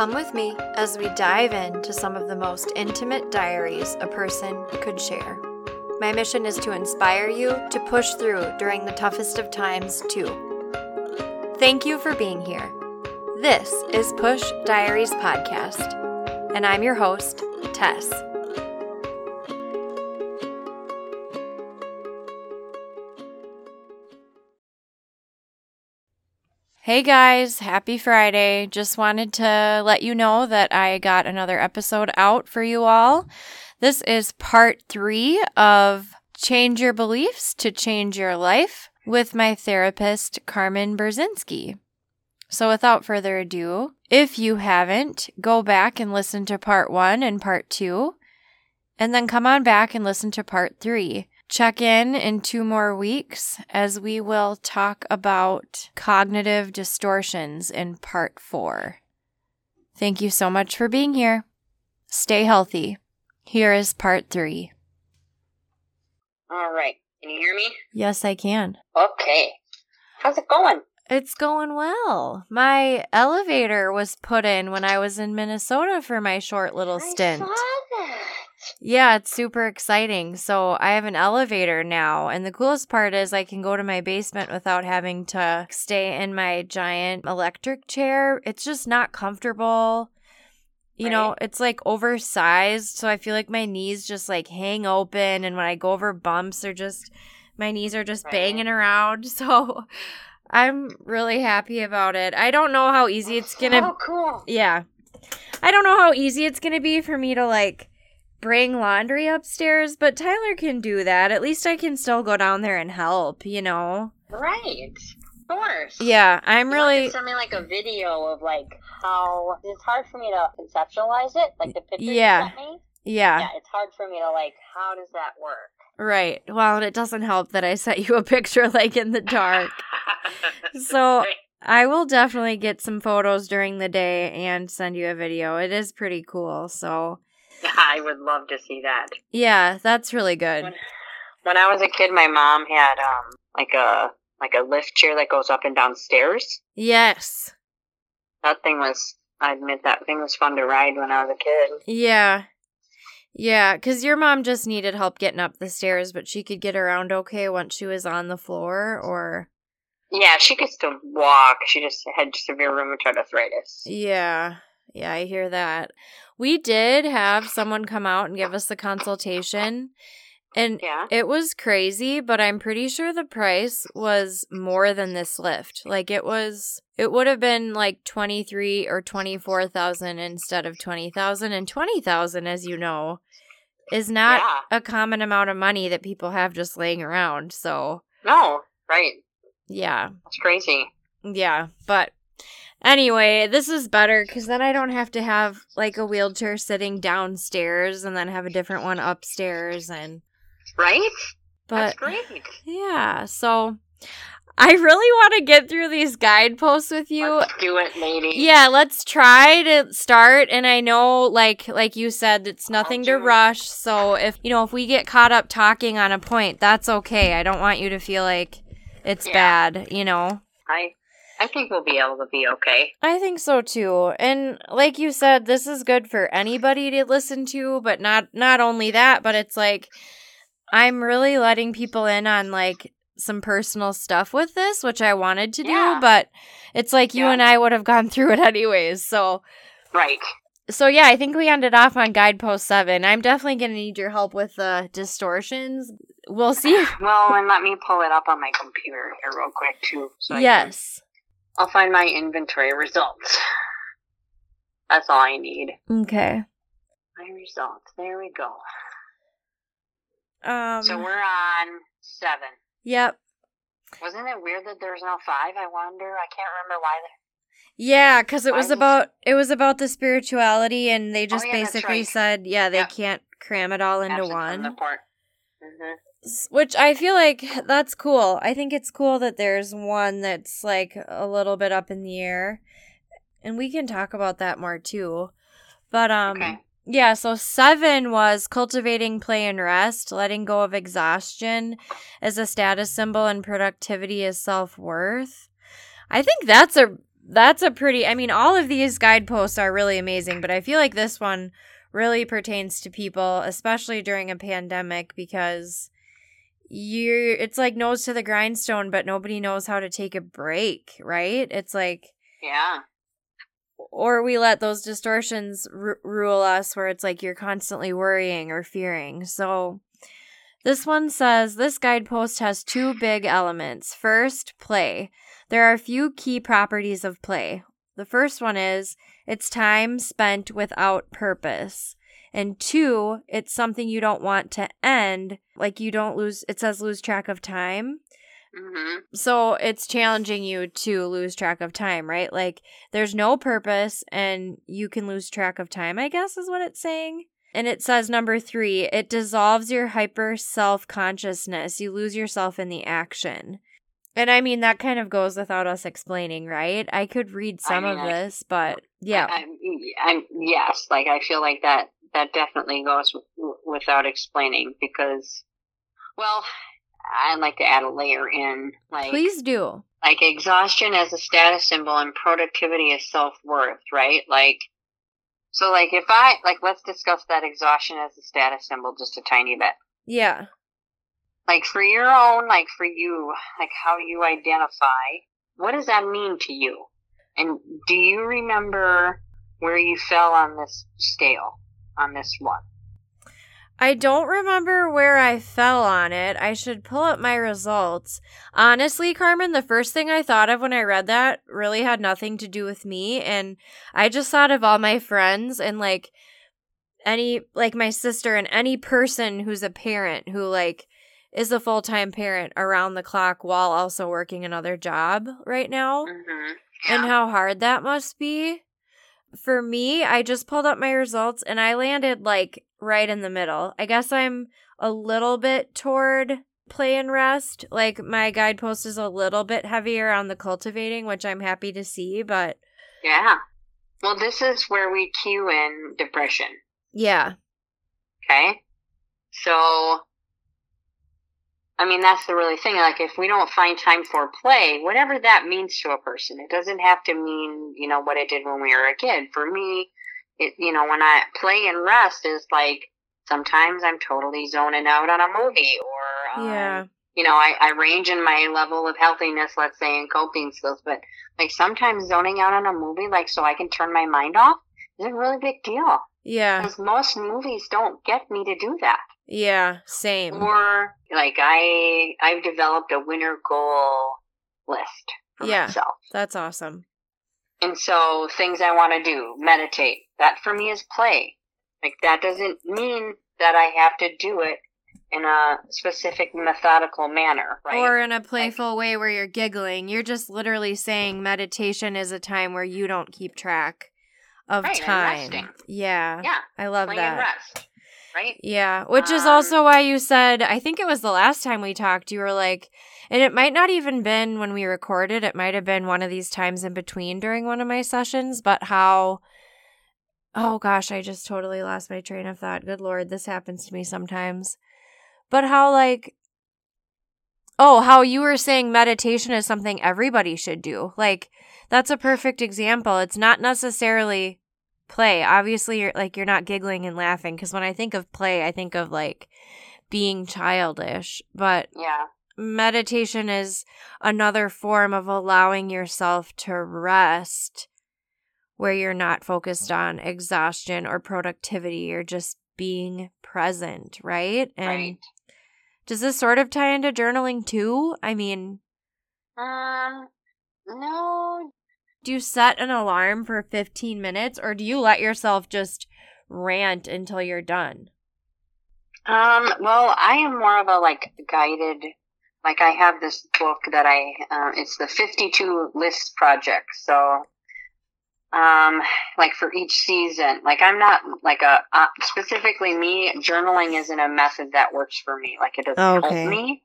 Come with me as we dive into some of the most intimate diaries a person could share. My mission is to inspire you to push through during the toughest of times, too. Thank you for being here. This is Push Diaries Podcast, and I'm your host, Tess. Hey guys, happy Friday. Just wanted to let you know that I got another episode out for you all. This is part three of Change Your Beliefs to Change Your Life with my therapist, Carmen Berzinski. So without further ado, if you haven't, go back and listen to part one and part two, and then come on back and listen to part three. Check in in two more weeks as we will talk about cognitive distortions in part four. Thank you so much for being here. Stay healthy. Here is part three. All right. Can you hear me? Yes, I can. Okay. How's it going? It's going well. My elevator was put in when I was in Minnesota for my short little stint. I saw that. Yeah, it's super exciting. So I have an elevator now. And the coolest part is I can go to my basement without having to stay in my giant electric chair. It's just not comfortable. You know, it's like oversized. So I feel like my knees just like hang open. And when I go over bumps, they're just, my knees are just Right. banging around. So I'm really happy about it. I don't know how easy it's to Oh, cool. yeah. I don't know how easy it's to be for me to like bring laundry upstairs, but Tyler can do that. At least I can still go down there and help, you know? Right. Of course. Yeah, I'm to really. send me like a video of like how it's hard for me to conceptualize it, like the picture Yeah. you sent me. Yeah, Yeah, it's hard for me to like. How does that work? right. Well, and it doesn't help that I sent you a picture like in the dark. So. I will definitely get some photos during the day and send you a video. It is pretty cool. So, I would love to see that. yeah, that's really good. When, when I was a kid, my mom had um like a like a lift chair that goes up and down stairs. Yes. That thing was. I admit that thing was fun to ride when I was a kid. Yeah. Yeah, because your mom just needed help getting up the stairs, but she could get around okay once she was on the floor, or. Yeah, she could still walk. She just had severe rheumatoid arthritis. Yeah. Yeah, I hear that. We did have someone come out and give us a consultation, and Yeah. it was crazy, but I'm pretty sure the price was more than this lift. Like it was it would have been like 23 or 24,000 instead of 20,000 and 20,000 as you know is not yeah. a common amount of money that people have just laying around. So, No. Right. yeah. It's crazy. Yeah, but anyway, this is better cuz then I don't have to have like a wheelchair sitting downstairs and then have a different one upstairs and Right? but That's great. Yeah, so I really want to get through these guideposts with you. Let's do it, lady. Yeah, let's try to start and I know like like you said it's nothing to it. rush. So if you know if we get caught up talking on a point, that's okay. I don't want you to feel like it's Yeah. bad, you know. I I think we'll be able to be okay. I think so too. And like you said, this is good for anybody to listen to, but not not only that, but it's like I'm really letting people in on like some personal stuff with this, which I wanted to Yeah. do, but it's like you Yeah. and I would have gone through it anyways. So Right. so yeah, I think we ended off on guidepost 7. I'm definitely going to need your help with the distortions. We'll see. Well, and let me pull it up on my computer here real quick too. So I can- yes. I'll find my inventory results. That's all I need. Okay. My results. There we go. Um so we're on seven. Yep. Wasn't it weird that there's no five? I wonder. I can't remember why. Yeah, because it Why was about it was about the spirituality, and they just Oh, yeah, basically right. said, yeah, they Yeah. can't cram it all into absent one. port. Which I feel like that's cool. I think it's cool that there's one that's like a little bit up in the air, and we can talk about that more too. But um, Okay. yeah. So seven was cultivating play and rest, letting go of exhaustion as a status symbol, and productivity as self worth. I think that's a that's a pretty, I mean, all of these guideposts are really amazing, but I feel like this one really pertains to people, especially during a pandemic, because you're, it's like nose to the grindstone, but nobody knows how to take a break, right? It's like, Yeah. or we let those distortions r- rule us where it's like you're constantly worrying or fearing. So this one says this guidepost has two big elements. First, play. There are a few key properties of play. The first one is it's time spent without purpose. And two, it's something you don't want to end. Like you don't lose, it says lose track of time. hmm So it's challenging you to lose track of time, right? Like there's no purpose and you can lose track of time, I guess is what it's saying. And it says number three, it dissolves your hyper self consciousness. You lose yourself in the action. And I mean, that kind of goes without us explaining, right? I could read I some mean, of I- this, but yeah. I, I'm yes, like I feel like that that definitely goes w- without explaining because, well, I'd like to add a layer in like Please do. like exhaustion as a status symbol and productivity as self worth, right? Like, so like if I like let's discuss that exhaustion as a status symbol just a tiny bit. Yeah. Like for your own, like for you, like how you identify, what does that mean to you? And do you remember where you fell on this scale, on this one? I don't remember where I fell on it. I should pull up my results. Honestly, Carmen, the first thing I thought of when I read that really had nothing to do with me. And I just thought of all my friends and like any, like my sister and any person who's a parent who like is a full time parent around the clock while also working another job right now Mm-hmm. and how hard that must be. For me, I just pulled up my results and I landed like right in the middle. I guess I'm a little bit toward play and rest. Like my guidepost is a little bit heavier on the cultivating, which I'm happy to see, but yeah. Well, this is where we cue in depression. yeah. Okay. So, I mean, that's the really thing. Like, if we don't find time for play, whatever that means to a person, it doesn't have to mean, you know, what it did when we were a kid. For me, it, you know, when I play and rest is like, sometimes I'm totally zoning out on a movie or, um, Yeah. you know, I, I range in my level of healthiness, let's say, and coping skills, but like sometimes zoning out on a movie, like so I can turn my mind off, is a really big deal. Yeah. Because most movies don't get me to do that. Yeah. Same. Or like I I've developed a winter goal list for Yeah. myself. That's awesome. And so things I want to do, meditate. That for me is play. Like that doesn't mean that I have to do it in a specific methodical manner, right? Or in a playful way where you're giggling. You're just literally saying meditation is a time where you don't keep track of Right, time. Yeah. yeah, I love that. Right? Yeah, which is Um, also why you said, I think it was the last time we talked, you were like, and it might not even been when we recorded, it might have been one of these times in between during one of my sessions, but how Oh gosh, I just totally lost my train of thought. Good lord, this happens to me sometimes. But how like Oh, how you were saying meditation is something everybody should do. Like that's a perfect example. It's not necessarily play. Obviously, you're like you're not giggling and laughing because when I think of play, I think of like being childish. But Yeah. meditation is another form of allowing yourself to rest where you're not focused on exhaustion or productivity. You're just being present, right? And right. does this sort of tie into journaling too? I mean, Um no, do you set an alarm for 15 minutes or do you let yourself just rant until you're done? Um, well, I am more of a like guided, like I have this book that I, uh, it's the 52 list project. So, um, like for each season, like I'm not like a, uh, specifically me, journaling isn't a method that works for me. Like it doesn't Okay. help me.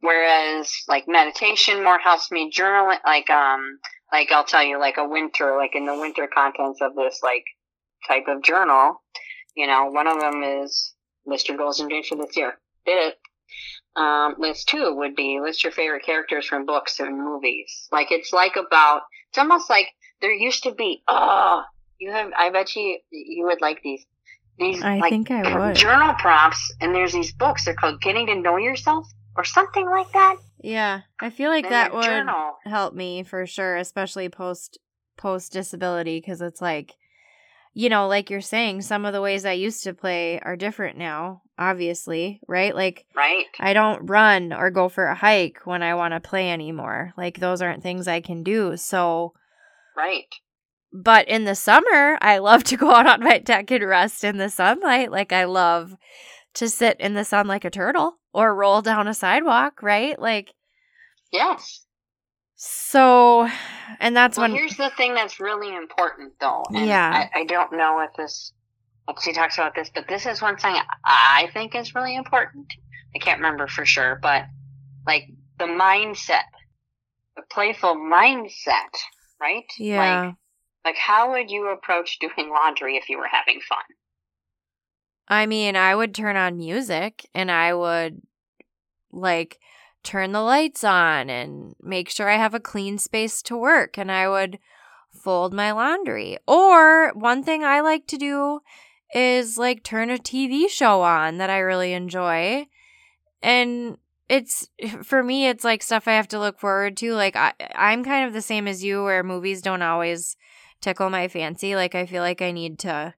Whereas like meditation more helps me journal, like, um, like I'll tell you, like a winter, like in the winter contents of this like type of journal, you know, one of them is list your goals and dreams for this year. Did it. Um, list two would be list your favorite characters from books and movies. Like it's like about It's almost like there used to be. Oh, you have. I bet you you would like these. These I like think I would. journal prompts, and there's these books. They're called Getting to Know Yourself or something like that. Yeah, I feel like that would journal. help me for sure, especially post post disability because it's like you know, like you're saying, some of the ways I used to play are different now, obviously, right? Like Right. I don't run or go for a hike when I want to play anymore. Like those aren't things I can do. So, Right. but in the summer, I love to go out on my deck and rest in the sunlight. Like I love to sit in the sun like a turtle or roll down a sidewalk, right? Like Yes. so and that's Well, when here's the thing that's really important, though. And Yeah. I, I don't know if this, if she talks about this, but this is one thing I think is really important. I can't remember for sure, but like the mindset, the playful mindset, right? yeah. Like, like how would you approach doing laundry if you were having fun? I mean, I would turn on music and I would like turn the lights on and make sure I have a clean space to work and I would fold my laundry. Or one thing I like to do is like turn a TV show on that I really enjoy. And it's for me it's like stuff I have to look forward to. Like I I'm kind of the same as you where movies don't always tickle my fancy. Like I feel like I need to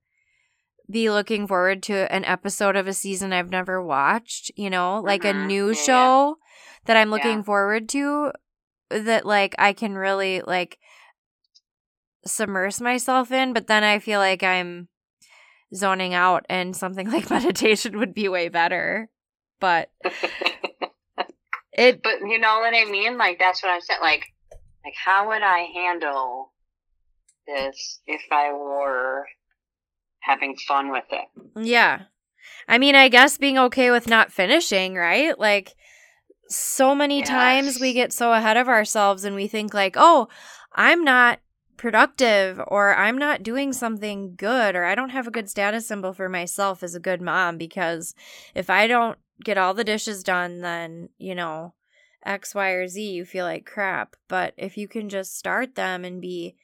be looking forward to an episode of a season I've never watched, you know, like a Mhm. new Yeah, yeah. show that I'm looking Yeah. forward to that like I can really like submerge myself in, but then I feel like I'm zoning out and something like meditation would be way better. But it but you know what I mean? Like that's what I said. Like, like how would I handle this if I were having fun with it? Yeah. I mean, I guess being okay with not finishing, right? Like, so many times we get so ahead of ourselves and we think, like, oh, I'm not productive or I'm not doing something good or I don't have a good status symbol for myself as a good mom because if I don't get all the dishes done, then, you know, X, Y, or Z, you feel like crap. But if you can just start them and be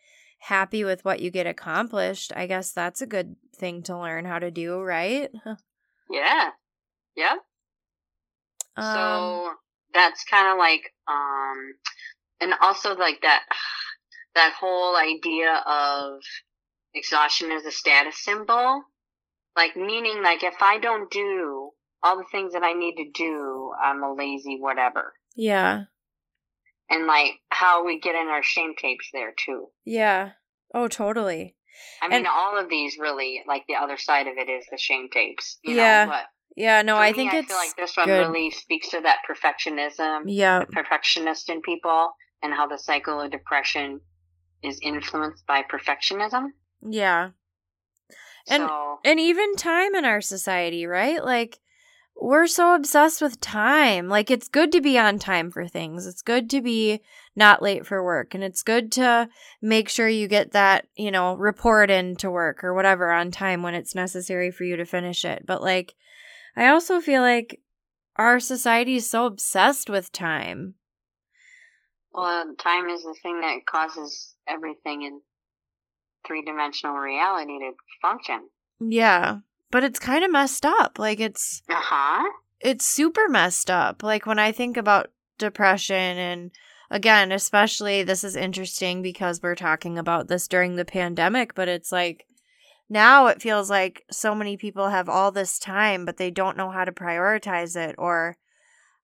happy with what you get accomplished, I guess that's a good thing to learn how to do, right? Yeah. Yep. Um, so that's kind of like, um, and also like that, that whole idea of exhaustion as a status symbol, like meaning like if I don't do all the things that I need to do, I'm a lazy whatever. yeah, And like how we get in our shame tapes there too. yeah. Oh, totally. I mean, And- all of these really, like the other side of it is the shame tapes. You Yeah. Know, Yeah, no, I me, think I it's feel like this one good. really speaks to that perfectionism, yeah, perfectionist in people, and how the cycle of depression is influenced by perfectionism. yeah. And- so, And even time in our society, right? Like, we're so obsessed with time. Like, it's good to be on time for things. It's good to be not late for work. And it's good to make sure you get that, you know, report in to work or whatever on time when it's necessary for you to finish it. But, like, I also feel like our society is so obsessed with time. well, uh, time is the thing that causes everything in three dimensional reality to function. Yeah. But it's kind of messed up. Like, it's. Uh huh. it's super messed up. Like when I think about depression and again, especially this is interesting because we're talking about this during the pandemic, but it's like now it feels like so many people have all this time but they don't know how to prioritize it or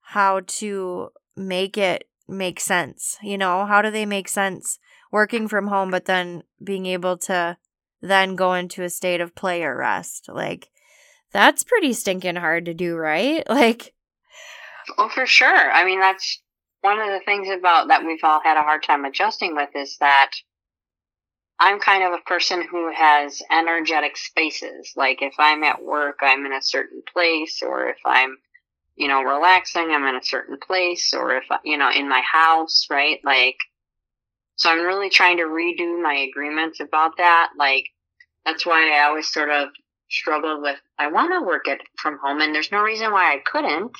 how to make it make sense. You know, how do they make sense working from home but then being able to then go into a state of play or rest? Like that's pretty stinking hard to do, right? Like, Well, for sure. I mean, that's one of the things about that we've all had a hard time adjusting with is that I'm kind of a person who has energetic spaces. Like if I'm at work, I'm in a certain place, or if I'm, you know, relaxing, I'm in a certain place, or if, you know, in my house, right? Like, so I'm really trying to redo my agreements about that. Like, that's why I always sort of struggled with, I want to work it from home, and there's no reason why I couldn't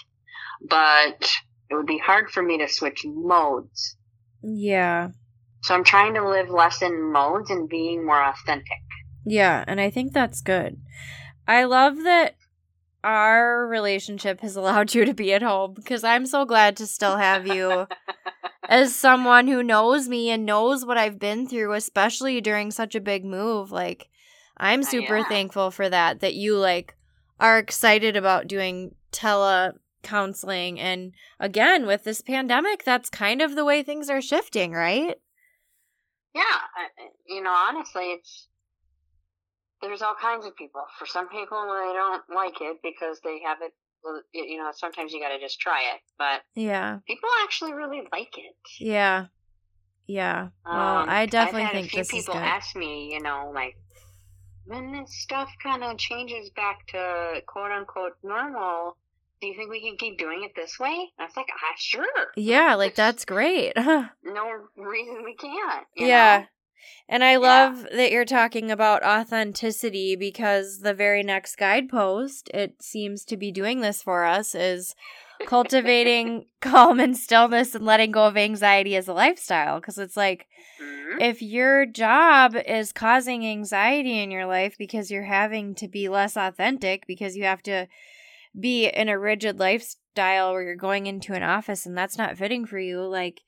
but it would be hard for me to switch modes. yeah. So I'm trying to live less in modes and being more authentic. Yeah, and I think that's good. I love that our relationship has allowed you to be at home because I'm so glad to still have you as someone who knows me and knows what I've been through, especially during such a big move. Like, I'm oh, super Yeah. thankful for that, that you like are excited about doing tele counseling. And again, with this pandemic, that's kind of the way things are shifting, right? Yeah, you know, honestly, it's there's all kinds of people. For some people, they don't like it because they have it. well, y- You know, sometimes you got to just try it, but Yeah. people actually really like it. Yeah. Yeah. Well, Um, I definitely I've had think a few this is people good. ask me, you know, like when this stuff kind of changes back to quote unquote normal. Do you think we can keep doing it this way? And I was like, ah, sure. yeah, like that's great. No reason we can't. yeah. know? And I love that you're talking about authenticity because the very next guidepost, it seems to be doing this for us, is cultivating calm and stillness and letting go of anxiety as a lifestyle. Because it's like, Mhm. if your job is causing anxiety in your life because you're having to be less authentic because you have to be in a rigid lifestyle where you're going into an office and that's not fitting for you, like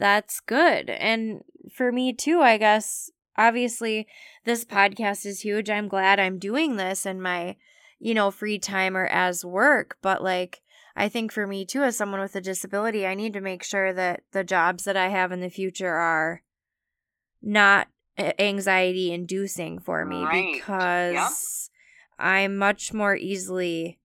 that's good. And for me too, I guess obviously this podcast is huge. I'm glad I'm doing this in my, you know, free time or as work, but like I think for me too as someone with a disability, I need to make sure that the jobs that I have in the future are not anxiety inducing for me Right. because I'm much more easily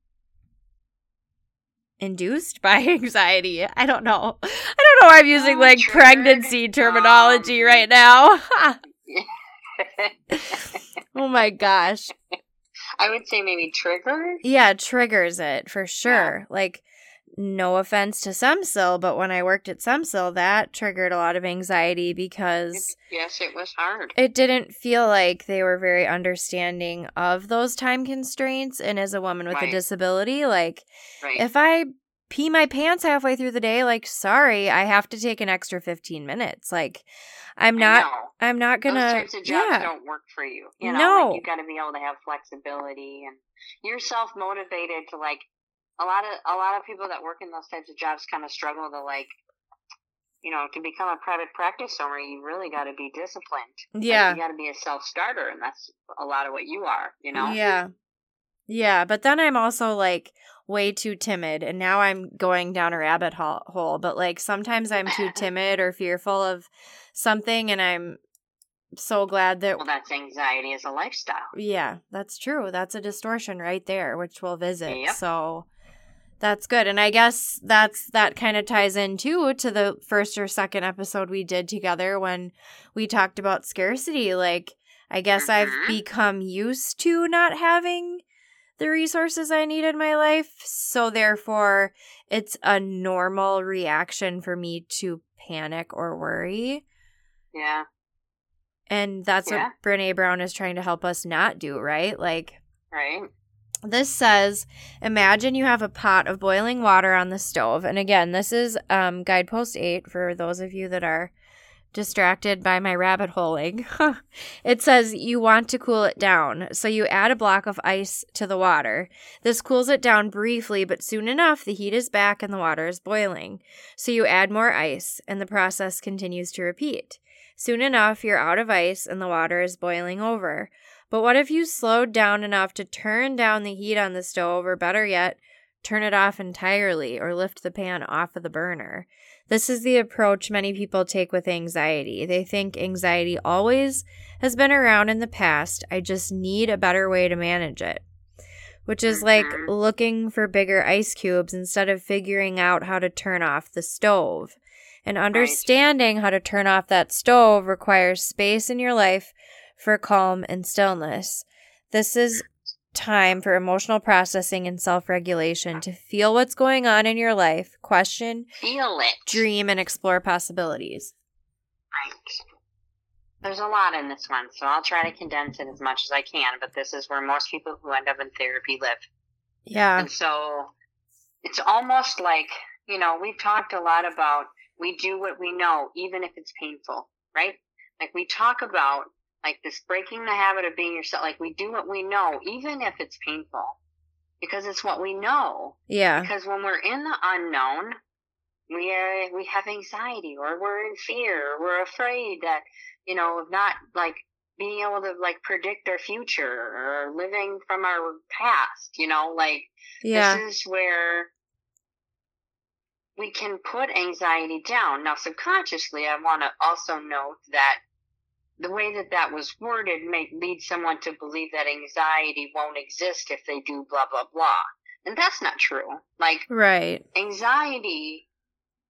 induced by anxiety. I don't know. I don't I'm using Oh, like triggered. pregnancy terminology Um, right now. oh my gosh. I would say maybe triggered. Yeah, triggers it for sure. Like no offense to Semsil, but when I worked at Semsil, that triggered a lot of anxiety because Yes, it was hard. it didn't feel like they were very understanding of those time constraints. And as a woman with a disability, like Right. if I pee my pants halfway through the day, like sorry, I have to take an extra 15 minutes. Like I'm not. I'm not gonna types of jobs yeah. don't work for you. You know, No. like you got to be able to have flexibility, and you're self motivated to like. A lot of a lot of people that work in those types of jobs kind of struggle to like, you know, to become a private practice owner. You really got to be disciplined. Like, Yeah. you got to be a self starter, and that's a lot of what you are. You know. Yeah. Yeah, but then I'm also like way too timid and now I'm going down a rabbit hole, but like sometimes I'm too timid or fearful of something and I'm so glad that Well, that's anxiety as a lifestyle. yeah, that's true. That's a distortion right there, which we'll visit. Yep. So that's good. And I guess that's that kind of ties in too to the first or second episode we did together when we talked about scarcity. Like I guess I've Mhm. become used to not having the resources I need in my life. So therefore it's a normal reaction for me to panic or worry. Yeah. And that's Yeah. what Brene Brown is trying to help us not do, right? Like Right. this says, imagine you have a pot of boiling water on the stove. And again, this is um, guidepost eight for those of you that are distracted by my rabbit holing. it says you want to cool it down. So you add a block of ice to the water. This cools it down briefly, but soon enough, the heat is back and the water is boiling. So you add more ice, and the process continues to repeat. Soon enough, you're out of ice and the water is boiling over. But what if you slowed down enough to turn down the heat on the stove, or better yet, turn it off entirely or lift the pan off of the burner? This is the approach many people take with anxiety. They think anxiety always has been around in the past. I just need a better way to manage it. Which is like Mhm. looking for bigger ice cubes instead of figuring out how to turn off the stove. And understanding how to turn off that stove requires space in your life for calm and stillness. This is time for emotional processing and self regulation to feel what's going on in your life, question, Feel it. dream, and explore possibilities. Right. There's a lot in this one, so I'll try to condense it as much as I can, but this is where most people who end up in therapy live. Yeah. And so it's almost like, you know, we've talked a lot about we do what we know, even if it's painful, right? Like we talk about like this breaking the habit of being yourself. Like we do what we know, even if it's painful, because it's what we know. Yeah. Because when we're in the unknown, we are we have anxiety or we're in fear. Or we're afraid that you know of not like being able to like predict our future or living from our past. You know, like Yeah. this is where we can put anxiety down. Now, subconsciously, I want to also note that the way that that was worded may lead someone to believe that anxiety won't exist if they do blah, blah, blah. And that's not true. Like, Right. anxiety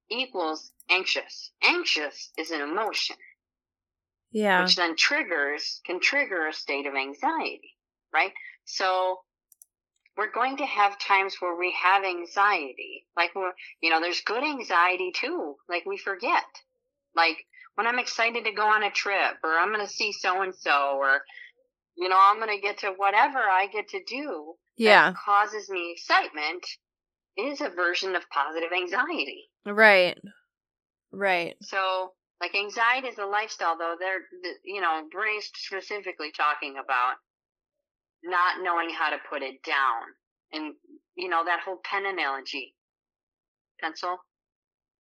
equals anxious. Anxious is an emotion, Yeah. which then triggers, can trigger a state of anxiety, right? So, we're going to have times where we have anxiety. Like we're, you know, there's good anxiety too. Like we forget. Like when I'm excited to go on a trip or I'm going to see so and so or, you know, I'm going to get to whatever I get to do Yeah. that causes me excitement is a version of positive anxiety. Right. Right. So, like anxiety is a lifestyle, though. They're, you know, Brene's specifically talking about not knowing how to put it down, and you know that whole pen analogy. Pencil.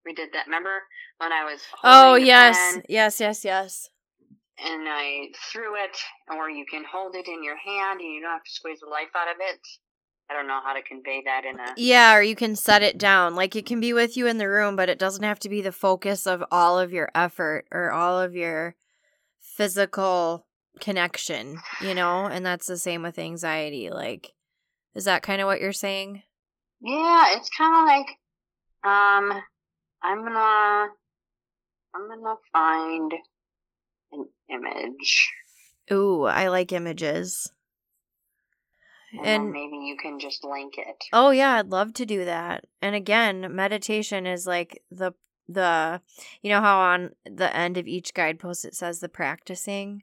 We did that. Remember when I was? Oh, yes. pen Yes, yes, yes. And I threw it, or you can hold it in your hand, and you don't have to squeeze the life out of it. I don't know how to convey that in a. Yeah, or you can set it down. Like it can be with you in the room, but it doesn't have to be the focus of all of your effort or all of your physical connection, you know? And that's the same with anxiety. Like, is that kind of what you're saying? Yeah, it's kind of like, um, I'm gonna, I'm gonna find an image, Ooh, I like images. and, And maybe you can just link it. oh yeah, I'd love to do that. And again, meditation is like the the you know how on the end of each guidepost it says the practicing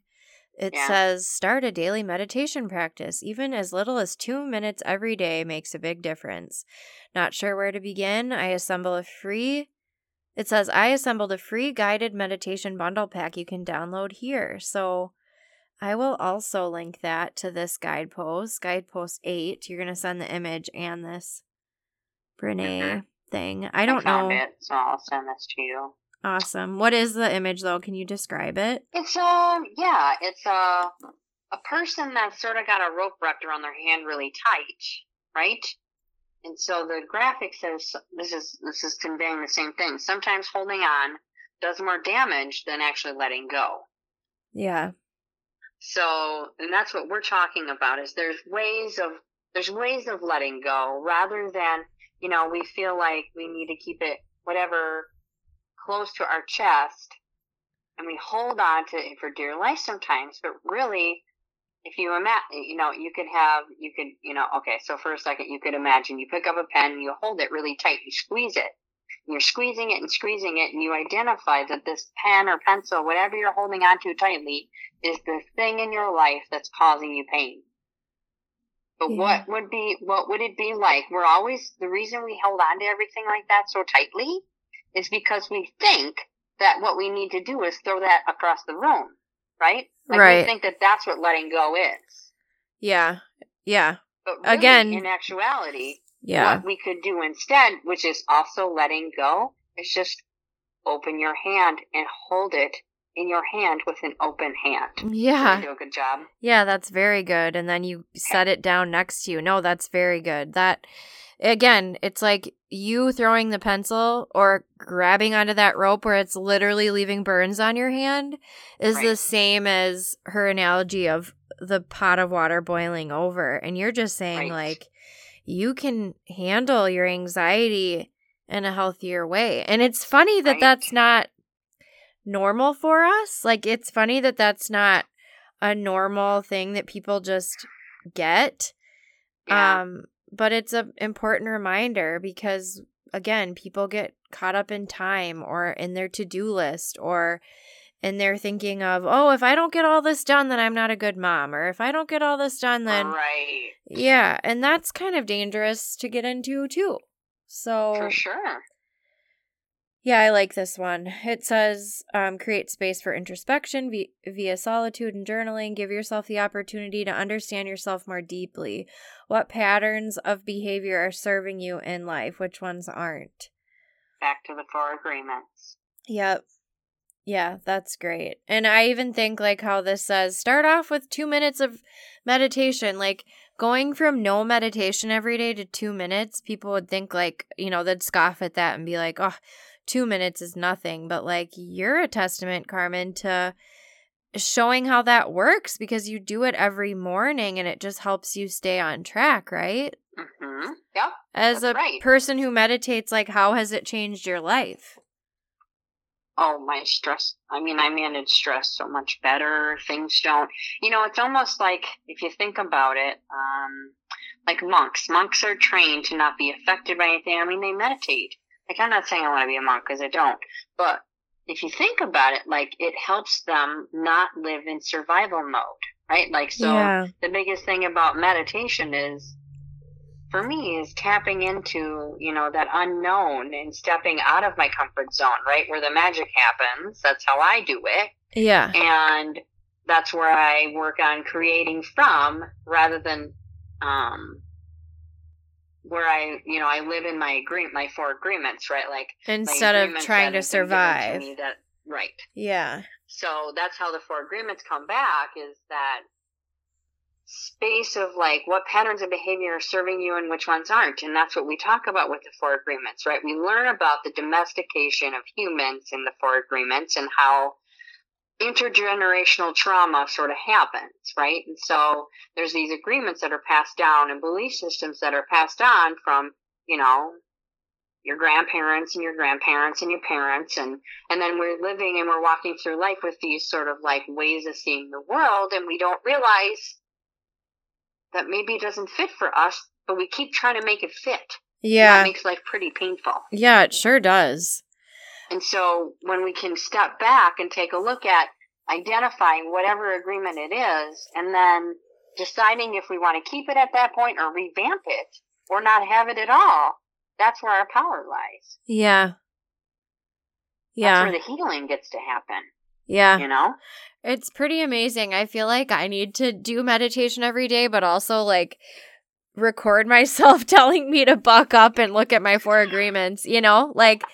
it Yeah. says start a daily meditation practice even as little as 2 minutes every day makes a big difference not sure where to begin i assemble a free it says i assembled a free guided meditation bundle pack you can download here so i will also link that to this guidepost guidepost 8 you're going to send the image and this brene Mhm. thing i don't found know it, so I'll send this to you. Awesome. What is the image though? Can you describe it? It's um, yeah, it's a a person that's sort of got a rope wrapped around their hand really tight, right? And so the graphic says this is this is conveying the same thing. Sometimes holding on does more damage than actually letting go. Yeah. So, and that's what we're talking about is there's ways of there's ways of letting go rather than, you know, we feel like we need to keep it whatever close to our chest and we hold on to it for dear life sometimes, but really if you imagine, you know, you could have, you could, you know, okay, so for a second, you could imagine you pick up a pen, you hold it really tight, you squeeze it, you're squeezing it and squeezing it, and you identify that this pen or pencil, whatever you're holding onto tightly, is the thing in your life that's causing you pain. But Yeah. what would be, what would it be like? We're always, the reason we hold on to everything like that so tightly is because we think that what we need to do is throw that across the room, right? Like Right. We think that that's what letting go is. Yeah. Yeah. But really, Again- in actuality, Yeah. what we could do instead, which is also letting go, is just open your hand and hold it in your hand with an open hand. Yeah. do a good job? Yeah, that's very good. And then you set it down next to you. No, that's very good. That again, it's like you throwing the pencil or grabbing onto that rope where it's literally leaving burns on your hand is the same as her analogy of the pot of water boiling over. And you're just saying Right. like you can handle your anxiety in a healthier way. And it's funny that Right. that's not normal for us. Like it's funny that that's not a normal thing that people just get. Yeah. Um but it's a important reminder because again, people get caught up in time or in their to-do list or in their thinking of, "Oh, if I don't get all this done, then I'm not a good mom." Or if I don't get all this done, then right. yeah, and that's kind of dangerous to get into too. So For sure. Yeah, I like this one. It says um, create space for introspection via, via solitude and journaling. Give yourself the opportunity to understand yourself more deeply. What patterns of behavior are serving you in life? Which ones aren't? Back to the four agreements. Yep. Yeah, that's great. And I even think like how this says start off with 2 minutes of meditation like going from no meditation every day to 2 minutes, people would think like, you know, they'd scoff at that and be like, "Oh, 2 minutes is nothing." But like you're a testament, Carmen, to showing how that works because you do it every morning and it just helps you stay on track, right? Mm-hmm. Yep. As a right. person who meditates, like how has it changed your life? oh my stress i mean i manage stress so much better things don't you know it's almost like if you think about it um like monks monks are trained to not be affected by anything i mean they meditate like i'm not saying i want to be a monk because i don't but if you think about it like it helps them not live in survival mode right like so yeah. the biggest thing about meditation is for me is tapping into you know that unknown and stepping out of my comfort zone right where the magic happens that's how i do it Yeah. and that's where i work on creating from rather than um where i you know i live in my agreement my four agreements right like Instead of trying to given to survive. that right Yeah. so that's how the four agreements come back is that space of like what patterns of behavior are serving you and which ones aren't. And that's what we talk about with the four agreements, right? We learn about the domestication of humans in the four agreements and how intergenerational trauma sort of happens, right? And so there's these agreements that are passed down and belief systems that are passed on from, you know, your grandparents and your grandparents and your parents and and then we're living and we're walking through life with these sort of like ways of seeing the world and we don't realize that maybe it doesn't fit for us but we keep trying to make it fit Yeah. that makes life pretty painful Yeah, it sure does. And so when we can step back and take a look at identifying whatever agreement it is and then deciding if we want to keep it at that point or revamp it or not have it at all that's where our power lies Yeah. that's Yeah. where the healing gets to happen Yeah. you know It's pretty amazing. I feel like I need to do meditation every day, but also like record myself telling me to buck up and look at my four agreements, you know? Like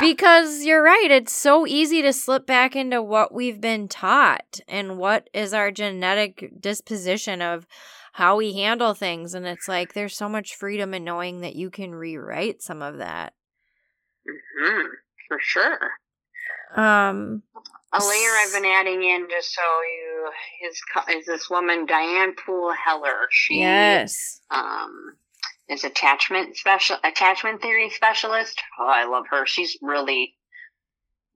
because you're right, it's so easy to slip back into what we've been taught and what is our genetic disposition of how we handle things and it's like there's so much freedom in knowing that you can rewrite some of that. hmm for sure Um a layer I've been adding in just so you is is this woman Diane Poole Heller. She yes. um is attachment special attachment theory specialist. Oh, I love her. She's really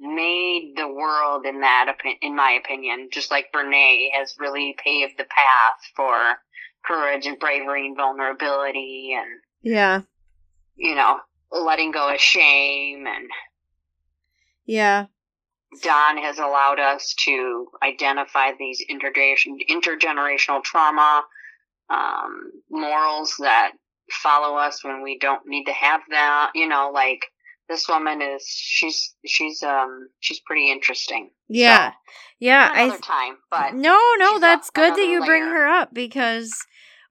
made the world in that in my opinion, just like Brene has really paved the path for courage and bravery and vulnerability and Yeah. you know letting go of shame and Yeah. Don has allowed us to identify these intergeneration, intergenerational trauma um, morals that follow us when we don't need to have them. You know, like this woman is she's she's um she's pretty interesting. Yeah. Yeah, I Another time, but No, no, that's good that you bring her up because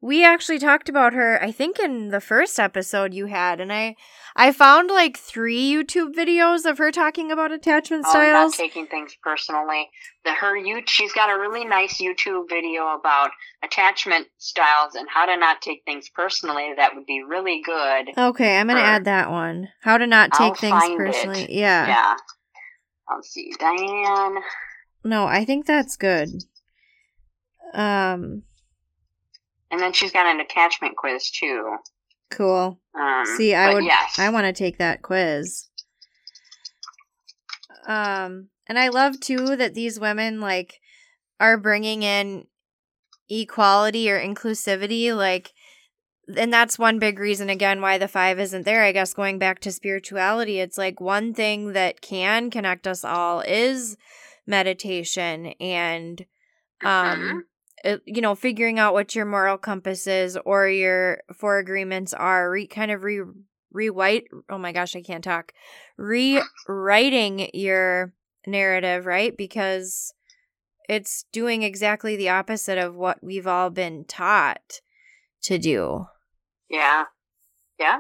we actually talked about her I think in the first episode you had and I I found like 3 YouTube videos of her talking about attachment oh, not taking things personally. The her you she's got a really nice YouTube video about attachment styles and how to not take things personally. That would be really good. Okay, I'm going to Her. add that one. How to not take I'll things find it. personally. Yeah. Yeah. I'll see, Diane. No, I think that's good. Um And then she's got an attachment quiz too. Cool. Um, See, I would Yes. I want to take that quiz. Um and I love too that these women like are bringing in equality or inclusivity like and that's one big reason again why the 5 isn't there. I guess going back to spirituality, it's like one thing that can connect us all is meditation and um Mhm. It, you know, figuring out what your moral compass is or your four agreements are, re- kind of re rewrite oh my gosh, I can't talk. Rewriting your narrative, right? Because it's doing exactly the opposite of what we've all been taught to do. Yeah. Yeah.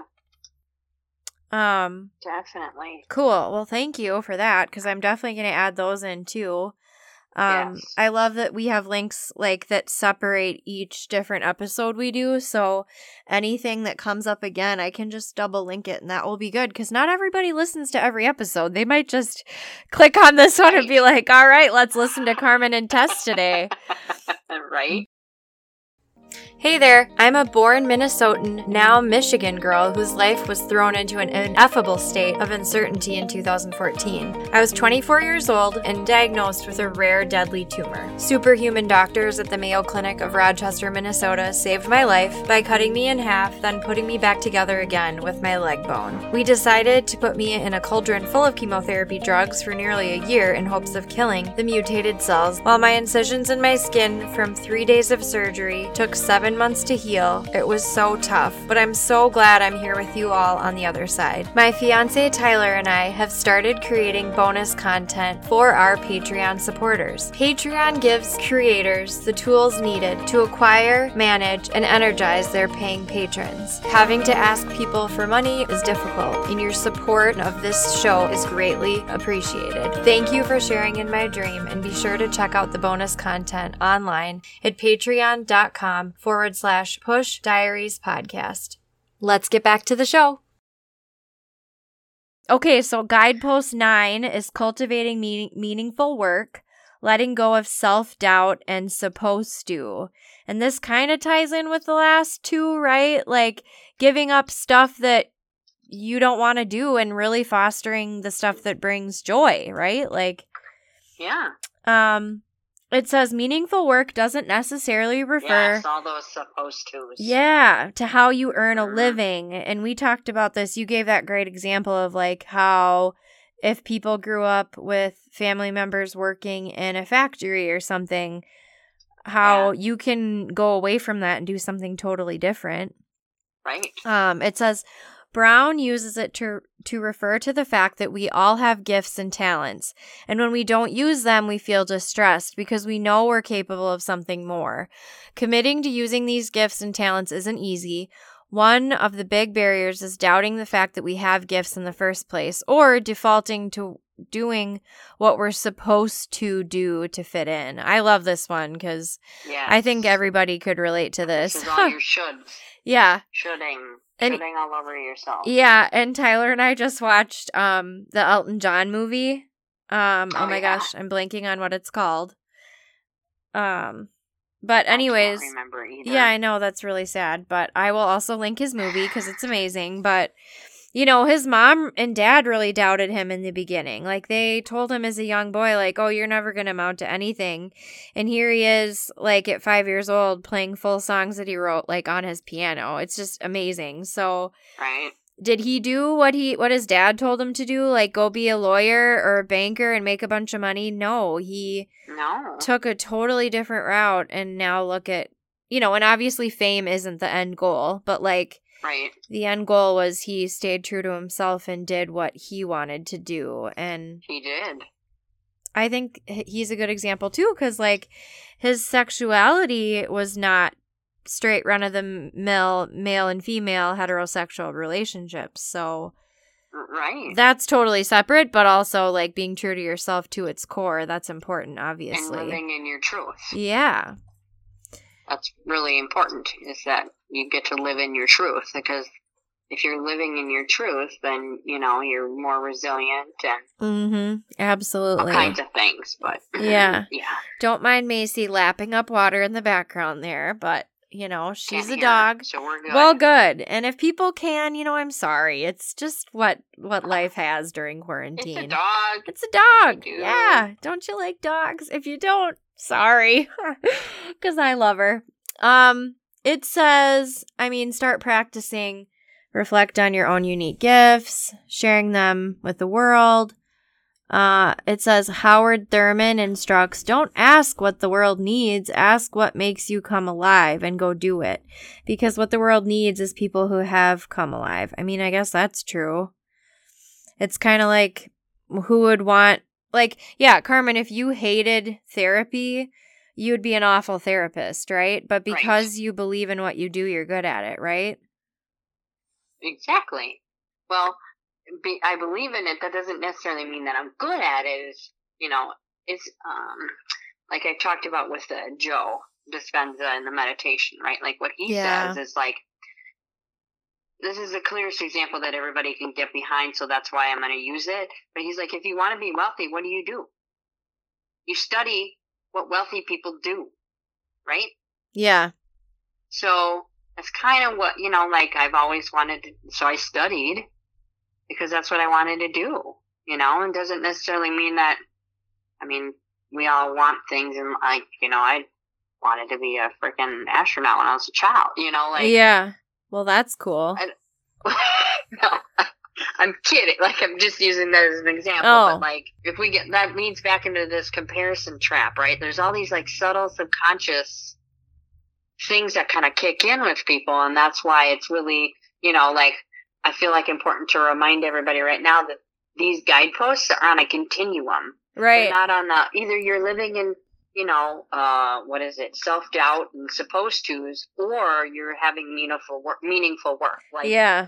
Um Definitely. cool. Well, thank you for that cuz I'm definitely going to add those in too. Um Yes. I love that we have links like that separate each different episode we do so anything that comes up again I can just double link it and that will be good cuz not everybody listens to every episode. They might just click on this one and be like, "All right, let's listen to Carmen and Tess today." right? Hey there, I'm a born Minnesotan, now Michigan girl whose life was thrown into an ineffable state of uncertainty in 2014. I was 24 years old and diagnosed with a rare deadly tumor. Superhuman doctors at the Mayo Clinic of Rochester, Minnesota saved my life by cutting me in half, then putting me back together again with my leg bone. We decided to put me in a cauldron full of chemotherapy drugs for nearly a year in hopes of killing the mutated cells, while my incisions in my skin from three days of surgery took seven months to heal. It was so tough, but I'm so glad I'm here with you all on the other side. My fiance Tyler and I have started creating bonus content for our Patreon supporters. Patreon gives creators the tools needed to acquire, manage, and energize their paying patrons. Having to ask people for money is difficult, and your support of this show is greatly appreciated. Thank you for sharing in my dream, and be sure to check out the bonus content online at patreon.com forward slash push diaries podcast. Let's get back to the show. Okay, so guidepost nine is cultivating meaning- meaningful work, letting go of self doubt, and supposed to. And this kind of ties in with the last two, right? Like giving up stuff that you don't want to do and really fostering the stuff that brings joy, right? Like, Yeah. um, it says meaningful work doesn't necessarily refer. Yes, all those supposed to. Yeah, to how you earn a Mhm. living. And we talked about this. You gave that great example of like how if people grew up with family members working in a factory or something, how you can go away from that and do something totally different. Right. Um, it says Brown uses it to to refer to the fact that we all have gifts and talents, and when we don't use them, we feel distressed because we know we're capable of something more. Committing to using these gifts and talents isn't easy. One of the big barriers is doubting the fact that we have gifts in the first place or defaulting to doing what we're supposed to do to fit in. I love this one because Yeah. I think everybody could relate to This this. is all your shoulds. yeah. Shoulding. And- shoulding all over yourself. Yeah, and Tyler and I just watched um the Elton John movie. Um oh, Oh, my yeah. gosh, I'm blanking on what it's called. Um but I anyways, either. yeah, I know that's really sad, but I will also link his movie cuz it's amazing, but you know, his mom and dad really doubted him in the beginning. Like they told him as a young boy like, "Oh, you're never going to amount to anything." And here he is like at 5 years old playing full songs that he wrote like on his piano. It's just amazing. So Right. did he do what he what his dad told him to do like go be a lawyer or a banker and make a bunch of money no he No. took a totally different route and now look at you know and obviously fame isn't the end goal but like Right. the end goal was he stayed true to himself and did what he wanted to do and He did. i think he's a good example too because like his sexuality was not straight run of the mill male and female heterosexual relationships so Right. that's totally separate but also like being true to yourself to its core that's important and obviously living in your truth. yeah That's really important. Is that you get to live in your truth because if you're living in your truth, then you know you're more resilient and mm-hmm all absolutely kinds of things. But Yeah. yeah, don't mind macy lapping up water in the background there but you know she's Can't a dog so we're good. well good and if people can you know i'm sorry it's just what what life has during quarantine. it's a dog. It's a dog. do. Yeah. Don't you like dogs? If you don't, sorry. Cuz I love her. Um it says, I mean, start practicing reflect on your own unique gifts, sharing them with the world. Uh, it says Howard Thurman instructs don't ask what the world needs, ask what makes you come alive and go do it. Because what the world needs is people who have come alive. I mean, I guess that's true. It's kind of like who would want, like, yeah, Carmen, if you hated therapy, you would be an awful therapist, right? But because right. you believe in what you do, you're good at it, right? Exactly. Well, be, I believe in it, that doesn't necessarily mean that I'm good at it. Is you know, it's um, like I talked about with the Joe Dispenza in the meditation, right? Like what he yeah. says is like, this is the clearest example that everybody can get behind, so that's why I'm going to use it. But he's like, if you want to be wealthy, what do you do? You study what wealthy people do, right? Yeah. So that's kind of what you know. Like I've always wanted to, so I studied because that's what I wanted to do, you know, and doesn't necessarily mean that, I mean, we all want things and like, you know, I wanted to be a freaking astronaut when I was a child, you know, like. Yeah. Well, that's cool. I, no, I'm kidding. Like, I'm just using that as an example. Oh. But, like, if we get, that leads back into this comparison trap, right? There's all these, like, subtle subconscious things that kind of kick in with people. And that's why it's really, you know, like, I feel like important to remind everybody right now that these guideposts are on a continuum. Right. They're not on the either you're living in you know, uh, what is it, self doubt and supposed tos, or you're having meaningful work. Meaningful work. Like yeah,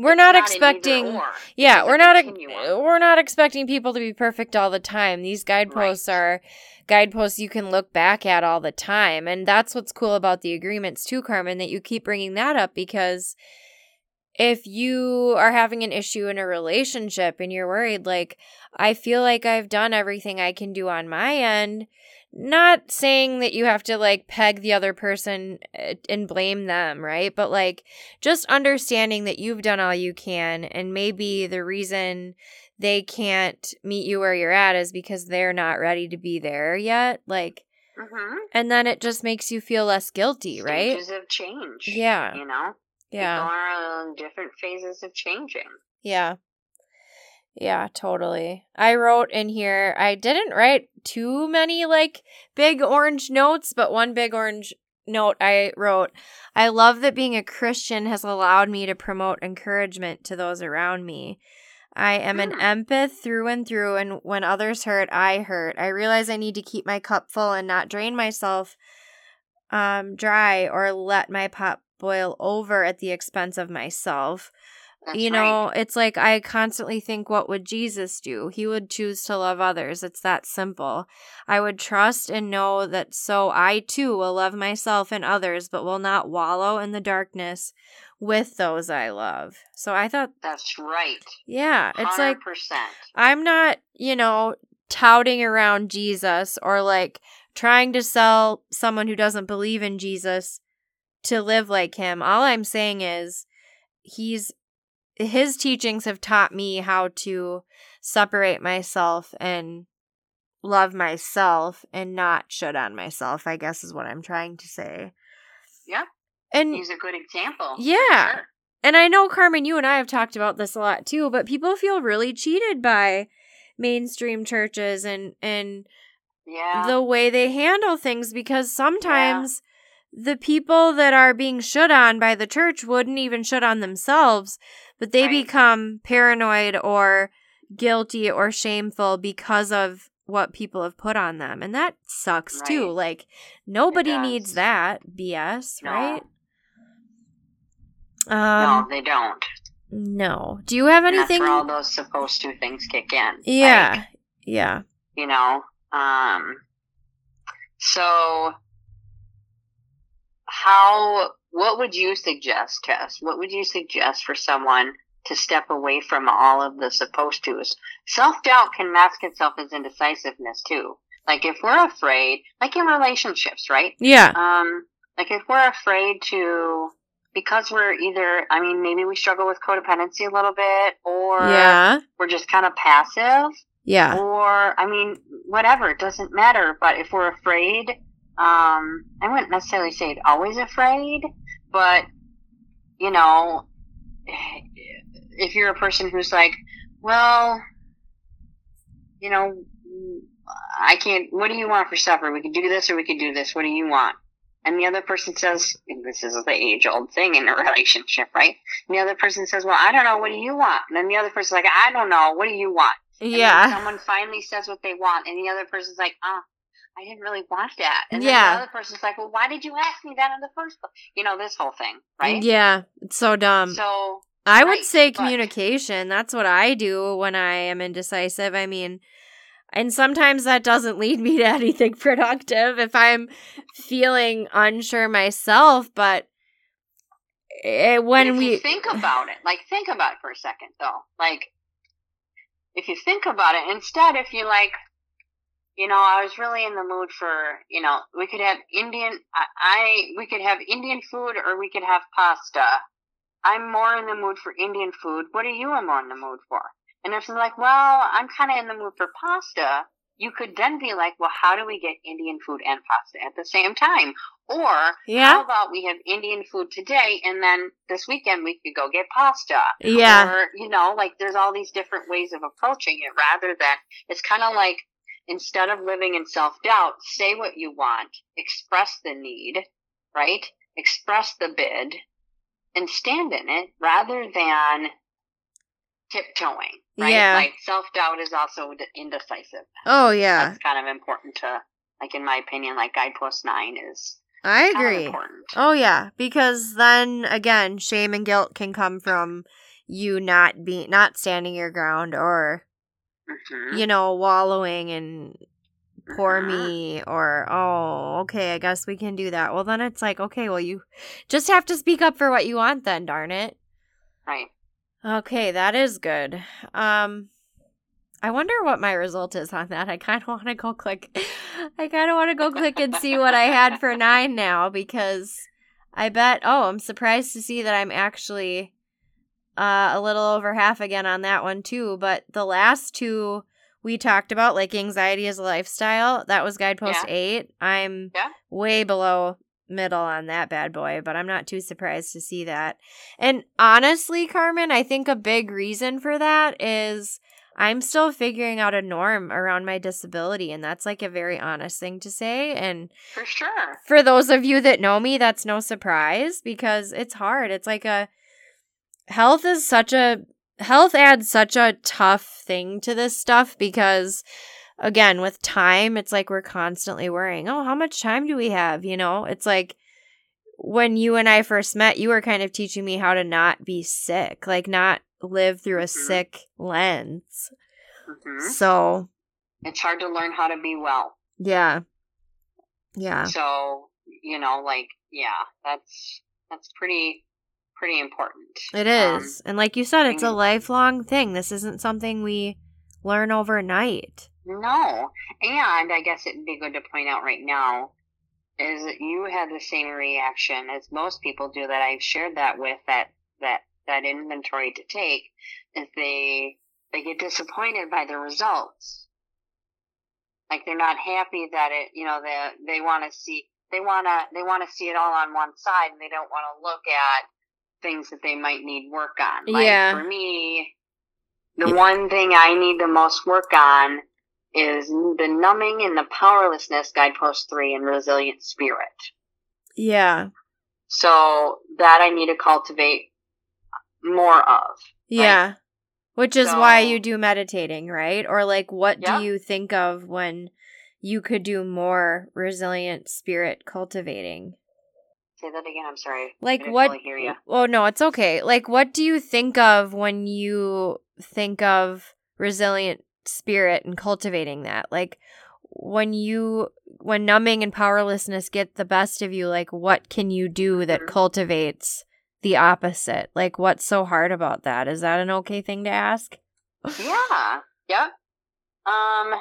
we're not, not expecting. Yeah, we're not. We're not expecting people to be perfect all the time. These guideposts right. are guideposts you can look back at all the time, and that's what's cool about the agreements too, Carmen. That you keep bringing that up because if you are having an issue in a relationship and you're worried, like, I feel like I've done everything I can do on my end, not saying that you have to like peg the other person eh, and blame them, right? But like just understanding that you've done all you can and maybe the reason they can't meet you where you're at is because they're not ready to be there yet. Like, mm-hmm. and then it just makes you feel less guilty, right? Stages of change. Yeah. You know? Yeah. People are on different phases of changing. Yeah. Yeah, totally. I wrote in here, I didn't write too many like big orange notes, but one big orange note I wrote I love that being a Christian has allowed me to promote encouragement to those around me. I am an hmm. empath through and through, and when others hurt, I hurt. I realize I need to keep my cup full and not drain myself um, dry or let my pot boil over at the expense of myself. That's you know, right. it's like I constantly think, what would Jesus do? He would choose to love others. It's that simple. I would trust and know that so I too will love myself and others, but will not wallow in the darkness with those I love. So I thought That's right. Yeah. It's 100%. like I'm not, you know, touting around Jesus or like trying to sell someone who doesn't believe in Jesus to live like him. All I'm saying is he's his teachings have taught me how to separate myself and love myself and not shut on myself, I guess is what I'm trying to say. Yeah. And he's a good example. Yeah. Sure. And I know Carmen, you and I have talked about this a lot too, but people feel really cheated by mainstream churches and and yeah. the way they handle things because sometimes the people that are being shut on by the church wouldn't even shut on themselves, but they right. become paranoid or guilty or shameful because of what people have put on them. And that sucks right. too. Like, nobody needs that BS, no. right? Um, no, they don't. No. Do you have anything? that's where all those supposed to things kick in. Yeah. Like, yeah. You know, um, so how what would you suggest, Tess? What would you suggest for someone to step away from all of the supposed to's? Self doubt can mask itself as indecisiveness too. Like if we're afraid, like in relationships, right? Yeah. Um, like if we're afraid to, because we're either, I mean, maybe we struggle with codependency a little bit, or yeah. we're just kind of passive. Yeah. Or, I mean, whatever, it doesn't matter. But if we're afraid um, I wouldn't necessarily say always afraid, but you know, if you're a person who's like, well, you know, I can't, what do you want for supper? We could do this or we could do this. What do you want? And the other person says, this is the age old thing in a relationship, right? And the other person says, well, I don't know. What do you want? And then the other person's like, I don't know. What do you want? And yeah. someone finally says what they want, and the other person's like, ah, I didn't really want that. And then Yeah. the other person's like, well, why did you ask me that in the first place? You know, this whole thing, right? Yeah. It's so dumb. So, I would right, say but- communication. That's what I do when I am indecisive. I mean, and sometimes that doesn't lead me to anything productive if I'm feeling unsure myself. But eh, but when we you think about it, like, think about it for a second, though. Like, if you think about it, instead, if you like, you know, I was really in the mood for, you know, we could have Indian, I, I we could have Indian food or we could have pasta. I'm more in the mood for Indian food. What are you more in the mood for? And if you're like, well, I'm kind of in the mood for pasta, you could then be like, well, how do we get Indian food and pasta at the same time? Or yeah how about we have Indian food today and then this weekend we could go get pasta? yeah Or, you know, like there's all these different ways of approaching it rather than it's kind of like instead of living in self doubt, say what you want, express the need, right? Express the bid and stand in it rather than tiptoeing, right? Yeah. Like self doubt is also indecisive. oh yeah That's kind of important to, like, in my opinion, like guidepost nine is I agree. Oh yeah, because then again, shame and guilt can come from you not being not standing your ground or Mhm. you know wallowing in poor Mhm. me or oh okay i guess we can do that well then it's like okay well you just have to speak up for what you want then darn it Right. okay that is good um i wonder what my result is on that i kind of want to go click i kind of want to go click and see what i had for nine now because i bet oh i'm surprised to see that i'm actually uh, a little over half again on that one too but the last two we talked about like anxiety as a lifestyle that was guidepost Yeah. 8 i'm Yeah. way below middle on that bad boy but i'm not too surprised to see that and honestly carmen i think a big reason for that is i'm still figuring out a norm around my disability and that's like a very honest thing to say and For sure. for those of you that know me, that's no surprise because it's hard. It's like a health is such a health adds such a tough thing to this stuff because again, with time, it's like we're constantly worrying, "Oh, how much time do we have?" you know? It's like when you and I first met, you were kind of teaching me how to not be sick, like not live through a Mhm. sick lens. hmm So, It's hard to learn how to be well. yeah. Yeah. So, you know, like, yeah, that's, that's pretty, pretty important. It Um, and like you said, it's a lifelong thing. This isn't something we learn overnight. No. And I guess it'd be good to point out right now is that you had the same reaction as most people do that I've shared that with that that that inventory to take is they they get disappointed by the results. Like they're not happy that it you know they they want to see they want to they want to see it all on one side and they don't want to look at things that they might need work on. Like Yeah. for me the one thing I need the most work on is the numbing and the powerlessness guidepost three and resilient spirit. Yeah. So that I need to cultivate more of. Yeah. Which is why you do meditating, right? Or like what Yeah. do you think of when you could do more resilient spirit cultivating? Say that again. I'm sorry. Like what fully hear you. Oh no, it's okay. Like what do you think of when you think of resilient spirit and cultivating that? Like when you when numbing and powerlessness get the best of you, like what can you do that Mhm. cultivates the opposite? Like what's so hard about that? Is that an okay thing to ask? Yeah. Yep. Um.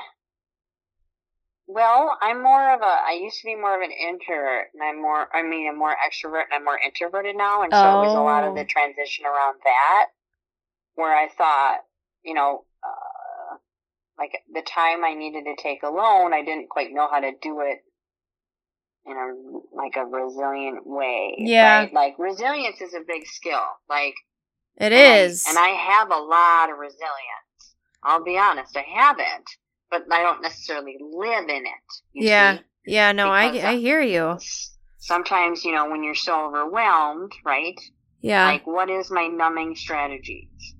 Well, I'm more of a. I used to be more of an introvert, and I'm more. I mean, I'm more extrovert, and I'm more introverted now, and so it was a lot of the Oh. transition around that, where I thought, you know, uh, like the time I needed to take alone, I didn't quite know how to do it in a like a resilient way. Yeah. right? Like resilience is a big skill. Like It and I- and I have a lot of resilience. I'll be honest, I have it. But I don't necessarily live in it. yeah. see? Yeah, no, I Because, I hear you. Sometimes, you know, when you're so overwhelmed, right? Yeah. Like, what is my numbing strategies?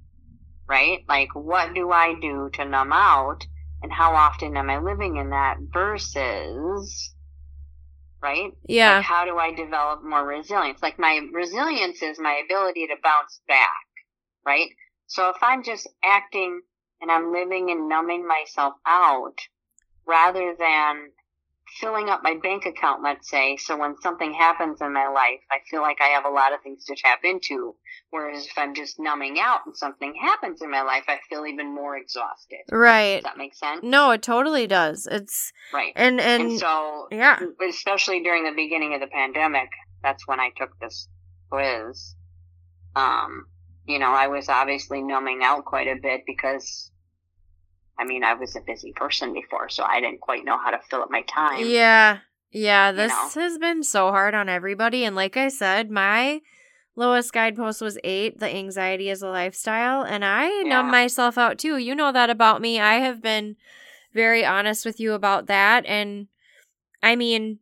Right? Like, what do I do to numb out? And how often am I living in that versus, right? yeah. Like, how do I develop more resilience? Like, my resilience is my ability to bounce back, right? So if I'm just acting and I'm living and numbing myself out rather than filling up my bank account, let's say, so when something happens in my life, I feel like I have a lot of things to tap into. Whereas if I'm just numbing out and something happens in my life, I feel even more exhausted. Right. Does that make sense? No, it totally does. It's Right. and and, And so, yeah. especially during the beginning of the pandemic, that's when I took this quiz. Um, you know, I was obviously numbing out quite a bit because, I mean, I was a busy person before, so I didn't quite know how to fill up my time. Yeah. Yeah, this know? has been so hard on everybody and like I said, my lowest guidepost was 8, the anxiety is a lifestyle, and I numb myself out too. You know that about me. I have been very honest with you about that and I mean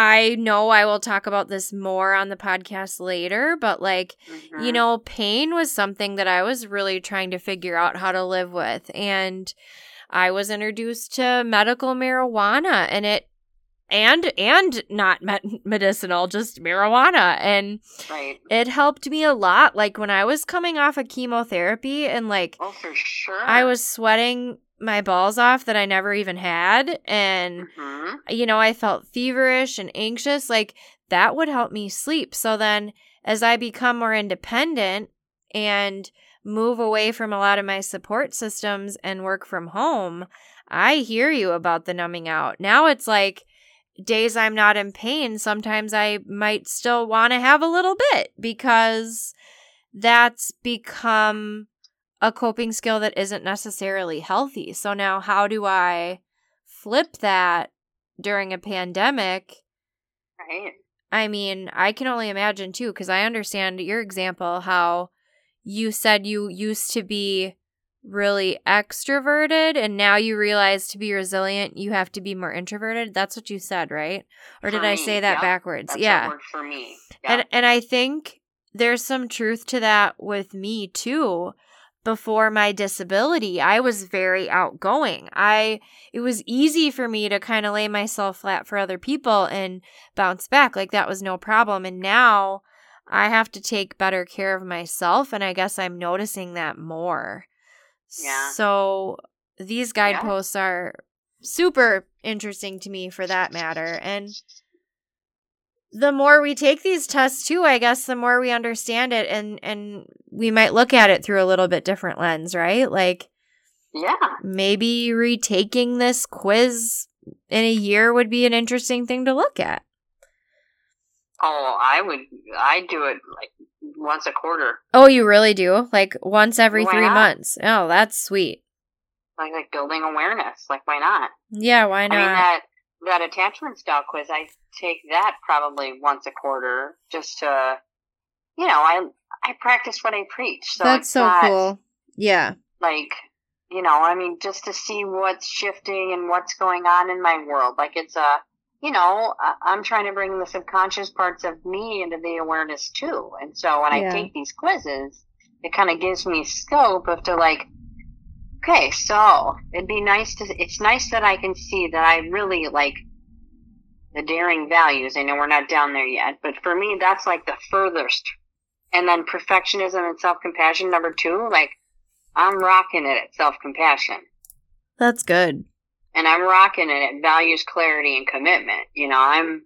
I know I will talk about this more on the podcast later, but like Mhm. you know, pain was something that I was really trying to figure out how to live with. And I was introduced to medical marijuana and it, and, and not med- medicinal, just marijuana. And right. it helped me a lot. Like when I was coming off of chemotherapy and like Oh, for sure. I was sweating my balls off that I never even had. And hmm you know, I felt feverish and anxious, like that would help me sleep. So then, as I become more independent and move away from a lot of my support systems and work from home, I hear you about the numbing out. Now it's like days I'm not in pain, sometimes I might still want to have a little bit because that's become a coping skill that isn't necessarily healthy. So now, how do I flip that during a pandemic? Right. I mean, I can only imagine too, because I understand your example how you said you used to be really extroverted and now you realize to be resilient you have to be more introverted that's what you said right or For did i me, say that yep. backwards yeah for me. Yeah. and and I think there's some truth to that with me too. Before my disability, I was very outgoing. I it was easy for me to kind of lay myself flat for other people and bounce back like that was no problem. And now I have to take better care of myself and I guess I'm noticing that more. Yeah. So these guideposts are super interesting to me for that matter. And the more we take these tests too, I guess the more we understand it and and we might look at it through a little bit different lens, right? Like yeah. maybe retaking this quiz in a year would be an interesting thing to look at. Oh, I would. I do it like once a quarter, Oh, you really do? Like once every Why 3 not? months. Oh, that's sweet. like like building awareness. Like, why not? Yeah, why I not? mean that that attachment style quiz. I take that probably once a quarter, just to, you know, I I practice what I preach. So that's so not cool. Yeah. Like, you know, I mean, just to see what's shifting and what's going on in my world. Like, it's a, you know, I'm trying to bring the subconscious parts of me into the awareness too. And so when Yeah. I take these quizzes, it kind of gives me scope of to like, okay, so it'd be nice to, it's nice that I can see that I really like the daring values. I know we're not down there yet, but for me, that's like the furthest. And then perfectionism and self compassion, number two, like, I'm rocking it at self compassion. That's good. And I'm rocking it at values, clarity, and commitment. You know, I'm,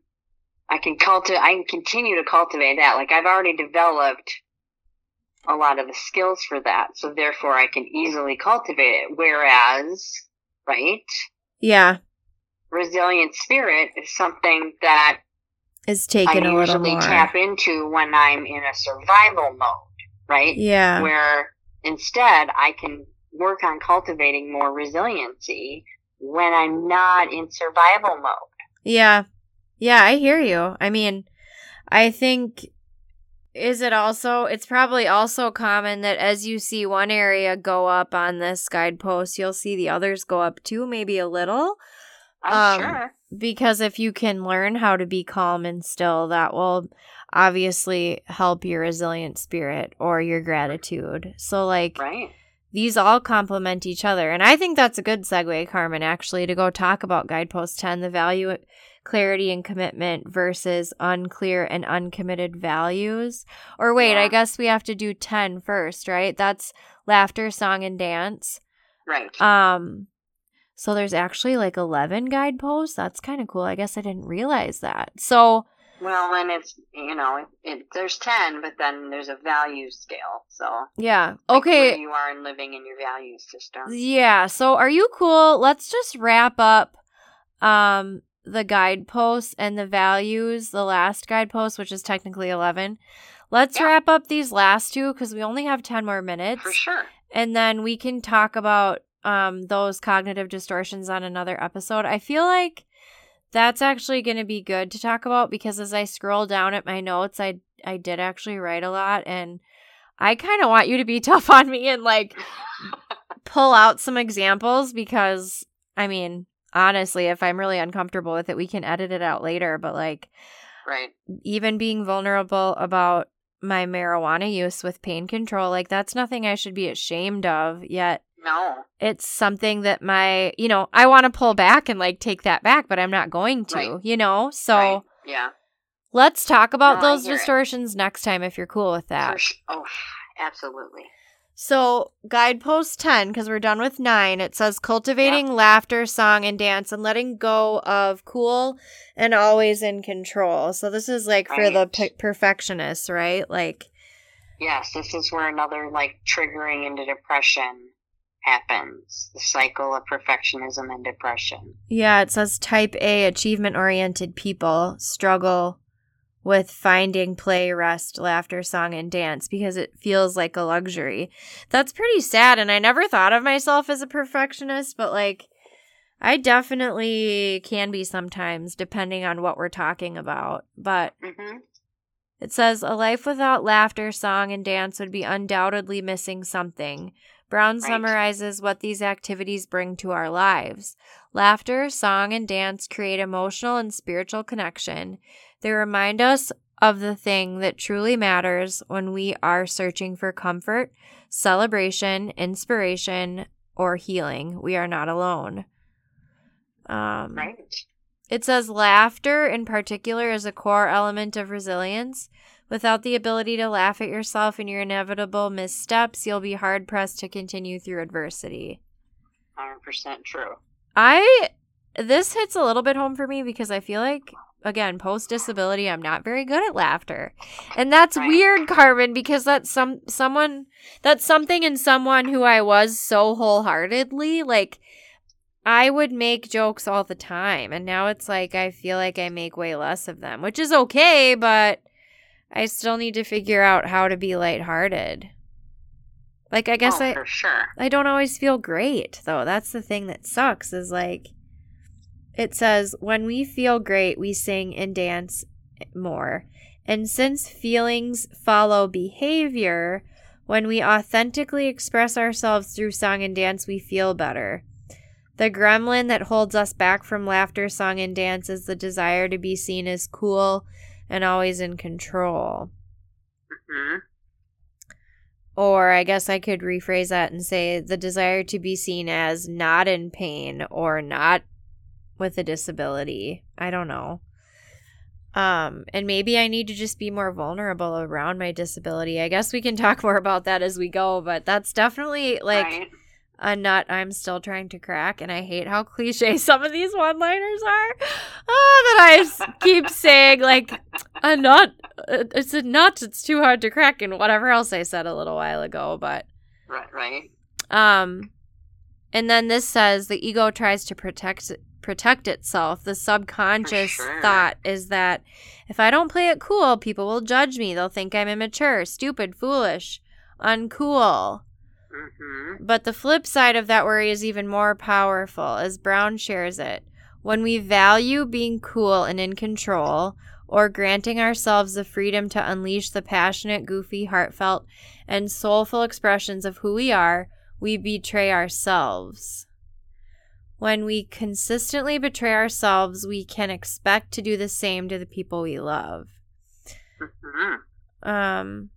I can cultivate, I can continue to cultivate that. Like, I've already developed a lot of the skills for that. So therefore, I can easily cultivate it. Whereas, right, Yeah. resilient spirit is something that Is taken I a little more. tap into when I'm in a survival mode, right? yeah. Where instead I can work on cultivating more resiliency when I'm not in survival mode. Yeah. Yeah, I hear you. I mean, I think is it also it's probably also common that as you see one area go up on this guidepost you'll see the others go up too maybe a little I'm Um, sure. because if you can learn how to be calm and still that will obviously help your resilient spirit or your gratitude so like Right. these all complement each other and i think that's a good segue carmen actually to go talk about guidepost 10 the value clarity and commitment versus unclear and uncommitted values or wait i guess we have to do 10 first right that's laughter song and dance Right. um so there's actually like 11 guideposts that's kind of cool i guess i didn't realize that so well, and it's you know it, it, there's ten, but then there's a value scale. So yeah like, okay where you are in living in your value system. Yeah. So are you cool? Let's just wrap up um the guideposts and the values, the last guidepost, which is technically 11. Let's Yeah. wrap up these last two because we only have 10 more minutes. For sure. And then we can talk about um, those cognitive distortions on another episode. I feel like that's actually going to be good to talk about because as I scroll down at my notes, I I did actually write a lot, and I kind of want you to be tough on me and like pull out some examples because I mean, honestly, if I'm really uncomfortable with it, we can edit it out later. But like, Right. even being vulnerable about my marijuana use with pain control, like that's nothing I should be ashamed of. Yet No. it's something that my, you know, I want to pull back and like take that back, but I'm not going to, Right. you know? So right. Yeah. let's talk about No, those hear it. distortions next time if you're cool with that. Sh- oh, absolutely. So, guidepost 10, because we're done with nine, it says cultivating laughter, song, and dance and letting go of cool and always in control. So, this is like for the Right. pe- perfectionists, right? Like, Yes, this is where another like triggering into depression happens. The cycle of perfectionism and depression. yeah, it says type A, achievement oriented people struggle with finding play, rest, laughter, song, and dance because it feels like a luxury. That's pretty sad. And I never thought of myself as a perfectionist, but like, I definitely can be sometimes, depending on what we're talking about. But mm-hmm. it says a life without laughter, song, and dance would be undoubtedly missing something. Brown Right. summarizes what these activities bring to our lives. Laughter, song, and dance create emotional and spiritual connection. They remind us of the thing that truly matters when we are searching for comfort, celebration, inspiration, or healing. We are not alone. Um, Right. it says laughter in particular is a core element of resilience. Without the ability to laugh at yourself and your inevitable missteps, you'll be hard pressed to continue through adversity. Hundred percent true. I this hits a little bit home for me because I feel like again, post disability, I'm not very good at laughter. And that's weird, Carmen, because that's some someone that's something in someone who I was so wholeheartedly like I would make jokes all the time and now it's like I feel like I make way less of them, which is okay, but I still need to figure out how to be lighthearted. Like I guess oh, I for sure. I don't always feel great, though. That's the thing that sucks is like it says when we feel great, we sing and dance more. And since feelings follow behavior, when we authentically express ourselves through song and dance, we feel better. The gremlin that holds us back from laughter, song, and dance is the desire to be seen as cool and always in control. hmm Or I guess I could rephrase that and say the desire to be seen as not in pain or not with a disability. I don't know. Um, and maybe I need to just be more vulnerable around my disability. I guess we can talk more about that as we go, but that's definitely like right. a nut I'm still trying to crack, and I hate how cliche some of these one liners are. Oh, that I keep saying, like, a nut, uh, it's a nut, it's too hard to crack, and whatever else I said a little while ago. But, Right. Right. um, and then this says the ego tries to protect protect itself. The subconscious sure. thought is that if I don't play it cool, people will judge me. They'll think I'm immature, stupid, foolish, uncool. hmm But the flip side of that worry is even more powerful, as Brown shares it. When we value being cool and in control, or granting ourselves the freedom to unleash the passionate, goofy, heartfelt, and soulful expressions of who we are, we betray ourselves. When we consistently betray ourselves, we can expect to do the same to the people we love. Mhm. Um,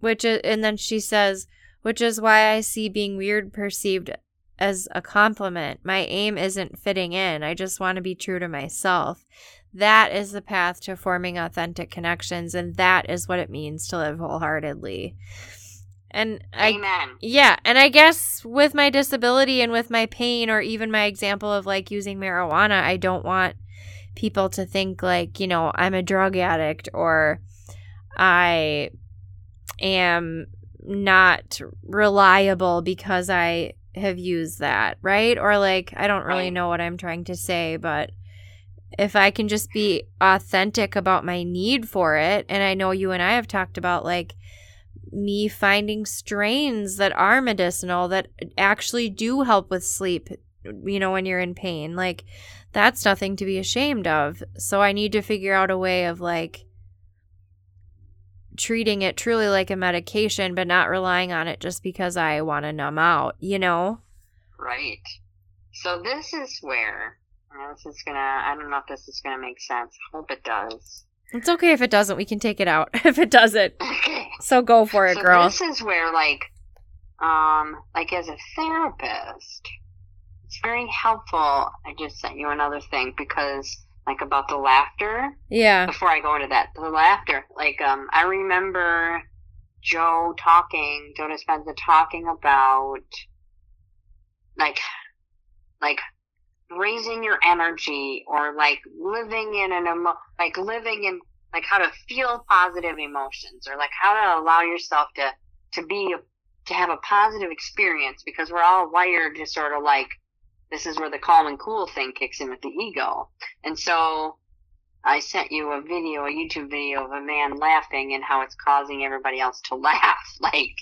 which is, and then she says, which is why I see being weird perceived as a compliment. My aim isn't fitting in. I just want to be true to myself. That is the path to forming authentic connections, and that is what it means to live wholeheartedly. And I, Amen. yeah, and I guess with my disability and with my pain, or even my example of like using marijuana, I don't want people to think like, you know, I'm a drug addict or I am not reliable because I have used that, right? Or like, I don't really know what I'm trying to say, but if I can just be authentic about my need for it, and I know you and I have talked about like me finding strains that are medicinal that actually do help with sleep, you know, when you're in pain, like that's nothing to be ashamed of. So I need to figure out a way of like treating it truly like a medication, but not relying on it just because I want to numb out, you know? Right. So this is where this is gonna. I don't know if this is gonna make sense. Hope it does. It's okay if it doesn't. We can take it out if it doesn't. Okay. So go for it, so girl. this is where, like, um, like as a therapist, it's very helpful. I just sent you another thing because, like, about the laughter. Yeah. before I go into that, the laughter. Like, um, I remember Joe talking, Joe Dispenza talking about, like, like raising your energy or like living in an emo, like living in, like how to feel positive emotions or like how to allow yourself to, to be, to have a positive experience because we're all wired to sort of like, this is where the calm and cool thing kicks in with the ego. And so, I sent you a video, a YouTube video of a man laughing and how it's causing everybody else to laugh. Like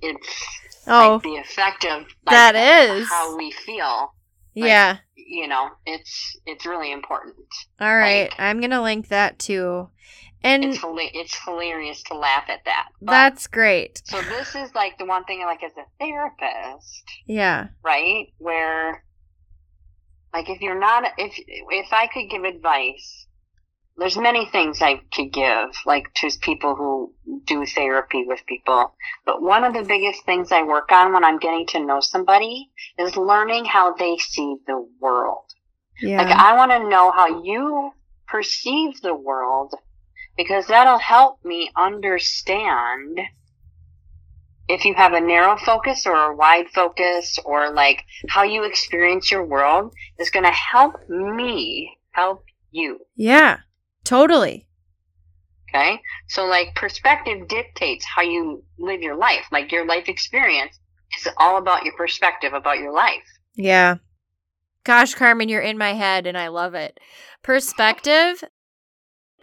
it's Oh, like the effect of like, that is. how we feel. Like, yeah. You know, it's it's really important. All right. like- I'm going to link that too. And It's it's hilarious to laugh at that. But, that's great. so this is like the one thing like as a therapist, Yeah. right? Where like if you're not if if I could give advice there's many things I could give, like to people who do therapy with people. But one of the biggest things I work on when I'm getting to know somebody is learning how they see the world. Yeah. Like I want to know how you perceive the world because that'll help me understand if you have a narrow focus or a wide focus or like how you experience your world is going to help me help you. yeah. Totally. Okay. So like perspective dictates how you live your life. Like your life experience is all about your perspective about your life. Yeah. Gosh, Carmen, you're in my head and I love it. Perspective.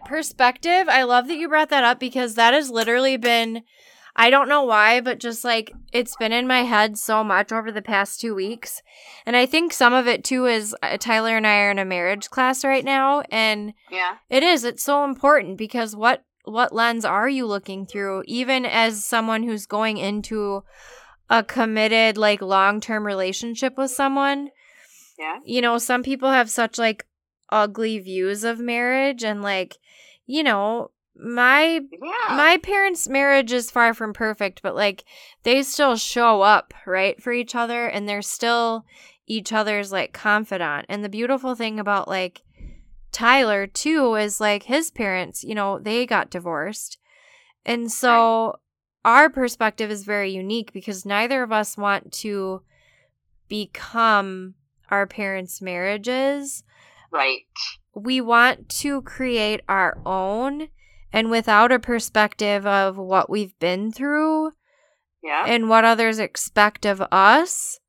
Perspective. I love that you brought that up because that has literally been, I don't know why, but just like it's been in my head so much over the past two weeks. And I think some of it too is uh, Tyler and I are in a marriage class right now. And Yeah. it is. It's so important because what what lens are you looking through even as someone who's going into a committed like long-term relationship with someone? Yeah. You know, some people have such like ugly views of marriage and like, you know, my Yeah. my parents' marriage is far from perfect, but like they still show up, right, for each other and they're still each other's like confidant. And the beautiful thing about like Tyler too is like his parents, you know, they got divorced. And so our perspective is very unique because neither of us want to become our parents' marriages right. we want to create our own and without a perspective of what we've been through Yeah. and what others expect of us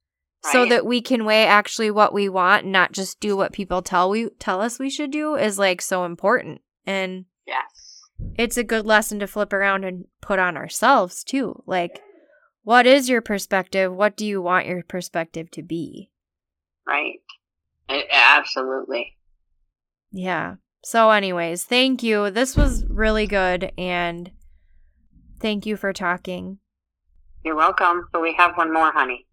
so Right. that we can weigh actually what we want and not just do what people tell we tell us we should do is like so important and yes. it's a good lesson to flip around and put on ourselves too like what is your perspective what do you want your perspective to be Right. A- absolutely. yeah So, anyways, thank you. This was really good, and thank you for talking. You're welcome. So we have one more, honey.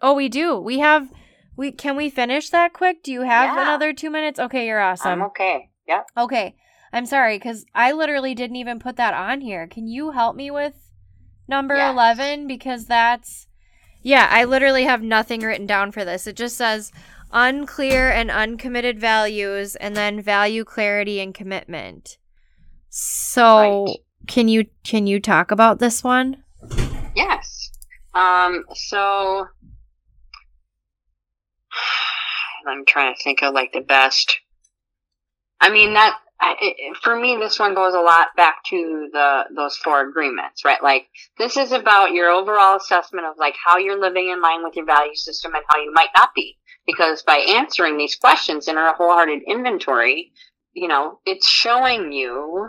Oh, we do. We have. We can we finish that quick? Do you have Yeah. another two minutes? Okay, you're awesome. I'm okay. Yep. Okay, I'm sorry because I literally didn't even put that on here. Can you help me with number Yes. 11? Because that's. Yeah, I literally have nothing written down for this. It just says unclear and uncommitted values and then value clarity and commitment. So, Right. can you can you talk about this one? Yes. Um. So I'm trying to think of like the best. I mean that I, it, for me, this one goes a lot back to the those four agreements, right? Like this is about your overall assessment of like how you're living in line with your value system and how you might not be. Because by answering these questions in a wholehearted inventory, you know, it's showing you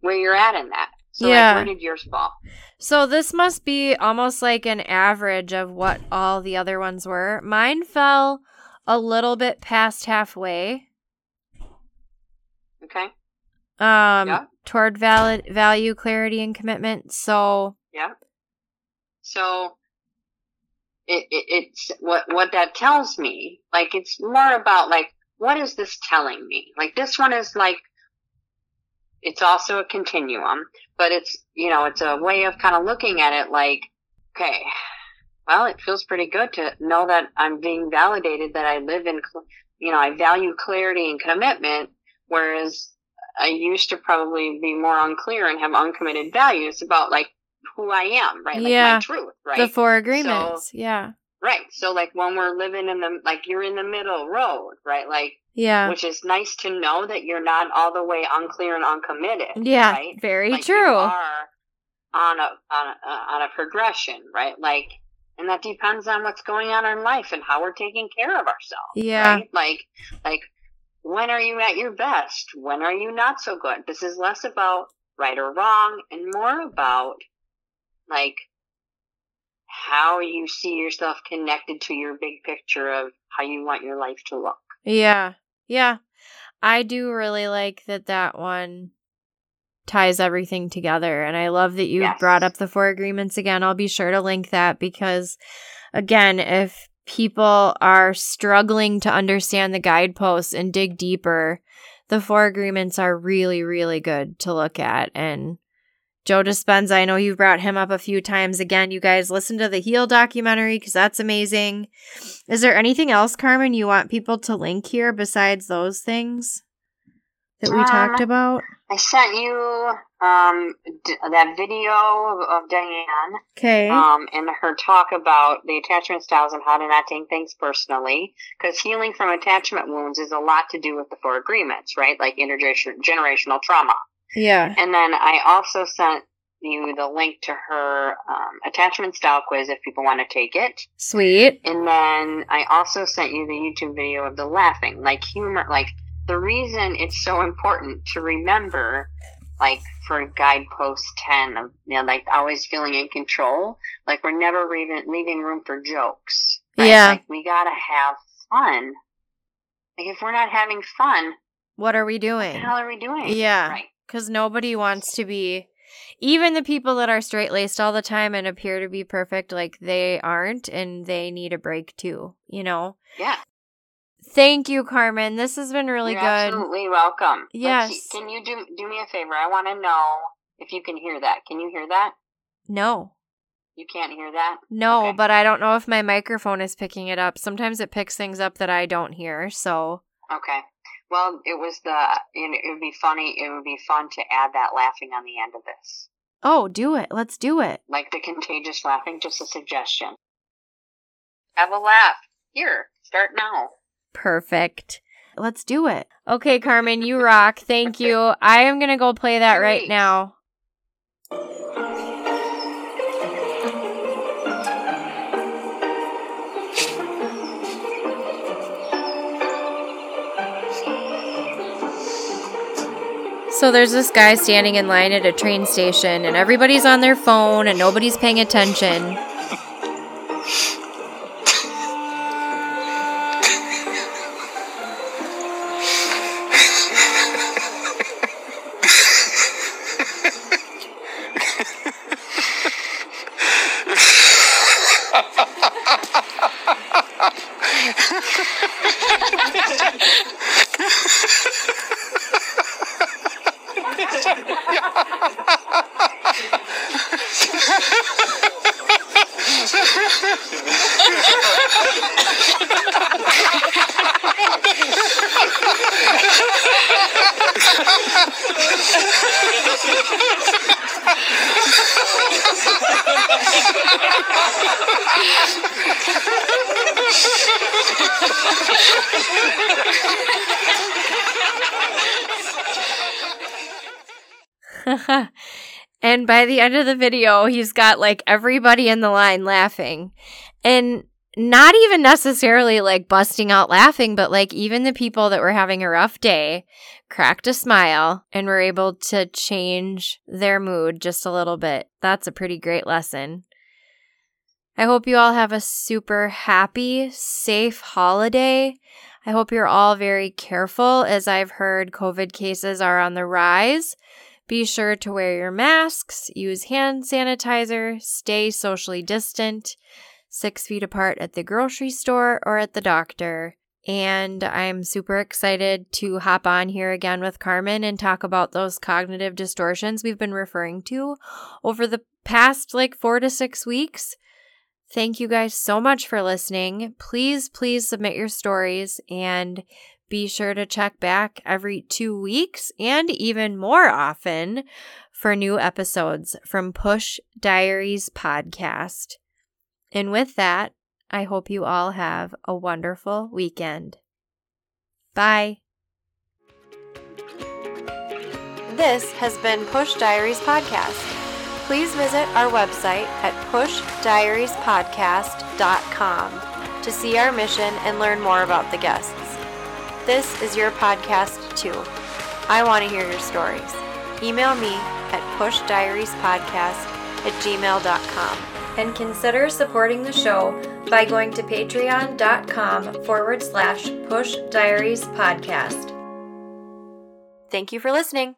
where you're at in that. So Yeah. like, where did yours fall? So this must be almost like an average of what all the other ones were. Mine fell a little bit past halfway. Okay. Um Yeah. toward valid value, clarity, and commitment. So Yeah. So it, it it's what what that tells me. Like it's more about like what is this telling me? Like this one is like it's also a continuum, but it's you know it's a way of kind of looking at it like okay, well it feels pretty good to know that I'm being validated that I live in you know I value clarity and commitment, whereas I used to probably be more unclear and have uncommitted values about like who I am, right? Like Yeah. my truth, right? the four agreements. yeah. right. So like when we're living in the like you're in the middle road, right? Like Yeah. which is nice to know that you're not all the way unclear and uncommitted. yeah. Right? Very Like, you true. are on a on a uh, on a progression, right? Like and that depends on what's going on in life and how we're taking care of ourselves. Yeah. Right? Like like when are you at your best? When are you not so good? This is less about right or wrong and more about like how you see yourself connected to your big picture of how you want your life to look. Yeah. Yeah. I do really like that that one ties everything together. And I love that you Yes. brought up the four agreements again. I'll be sure to link that because, again, if people are struggling to understand the guideposts and dig deeper, the four agreements are really, really good to look at. And Joe Dispenza, I know you've brought him up a few times. Again, you guys listen to the Heal documentary because that's amazing. Is there anything else, Carmen, you want people to link here besides those things that we Um, talked about? I sent you um, d- that video of, of Diane Okay. um, and her talk about the attachment styles and how to not take things personally. Because healing from attachment wounds is a lot to do with the four agreements, right? Like intergenerational trauma. Yeah. And then I also sent you the link to her um, attachment style quiz if people want to take it. Sweet. And then I also sent you the YouTube video of the laughing, like humor, like the reason it's so important to remember, like for guidepost 10 of, you know, like always feeling in control, like we're never leaving, leaving room for jokes. right? Yeah. Like we gotta have fun. Like if we're not having fun, What are we doing? what the hell are we doing? Yeah. Right. Because nobody wants to be, even the people that are straight laced all the time and appear to be perfect, like they aren't and they need a break too, you know? Yeah. Thank you, Carmen. This has been really You're good. absolutely welcome. Yes. Can you do do me a favor? I want to know if you can hear that. Can you hear that? No. You can't hear that? No, Okay. but I don't know if my microphone is picking it up. Sometimes it picks things up that I don't hear. So, Okay. Well, it was the. You know, it would be funny. It would be fun to add that laughing on the end of this, oh, do it. Let's do it. like the contagious laughing. Just a suggestion. Have a laugh. Here, start now. Perfect. Let's do it. Okay, Carmen, you rock. Thank you. I am going to go play that right now. So there's this guy standing in line at a train station, and everybody's on their phone and nobody's paying attention. And by the end of the video, he's got like everybody in the line laughing. And not even necessarily like busting out laughing, but like even the people that were having a rough day cracked a smile and were able to change their mood just a little bit. That's a pretty great lesson. I hope you all have a super happy, safe holiday. I hope you're all very careful as I've heard COVID cases are on the rise. Be sure to wear your masks, use hand sanitizer, stay socially distant, six feet apart at the grocery store or at the doctor. And I'm super excited to hop on here again with Carmen and talk about those cognitive distortions we've been referring to over the past like four to six weeks. Thank you guys so much for listening. Please, please submit your stories and be sure to check back every two weeks and even more often for new episodes from Push Diaries podcast. And with that, I hope you all have a wonderful weekend. Bye. This has been Push Diaries Podcast. Please visit our website at pushdiariespodcast.com to see our mission and learn more about the guests. This is your podcast too. I want to hear your stories. Email me at pushdiariespodcast at gmail.com and consider supporting the show by going to patreon.com forward slash push diaries podcast. Thank you for listening.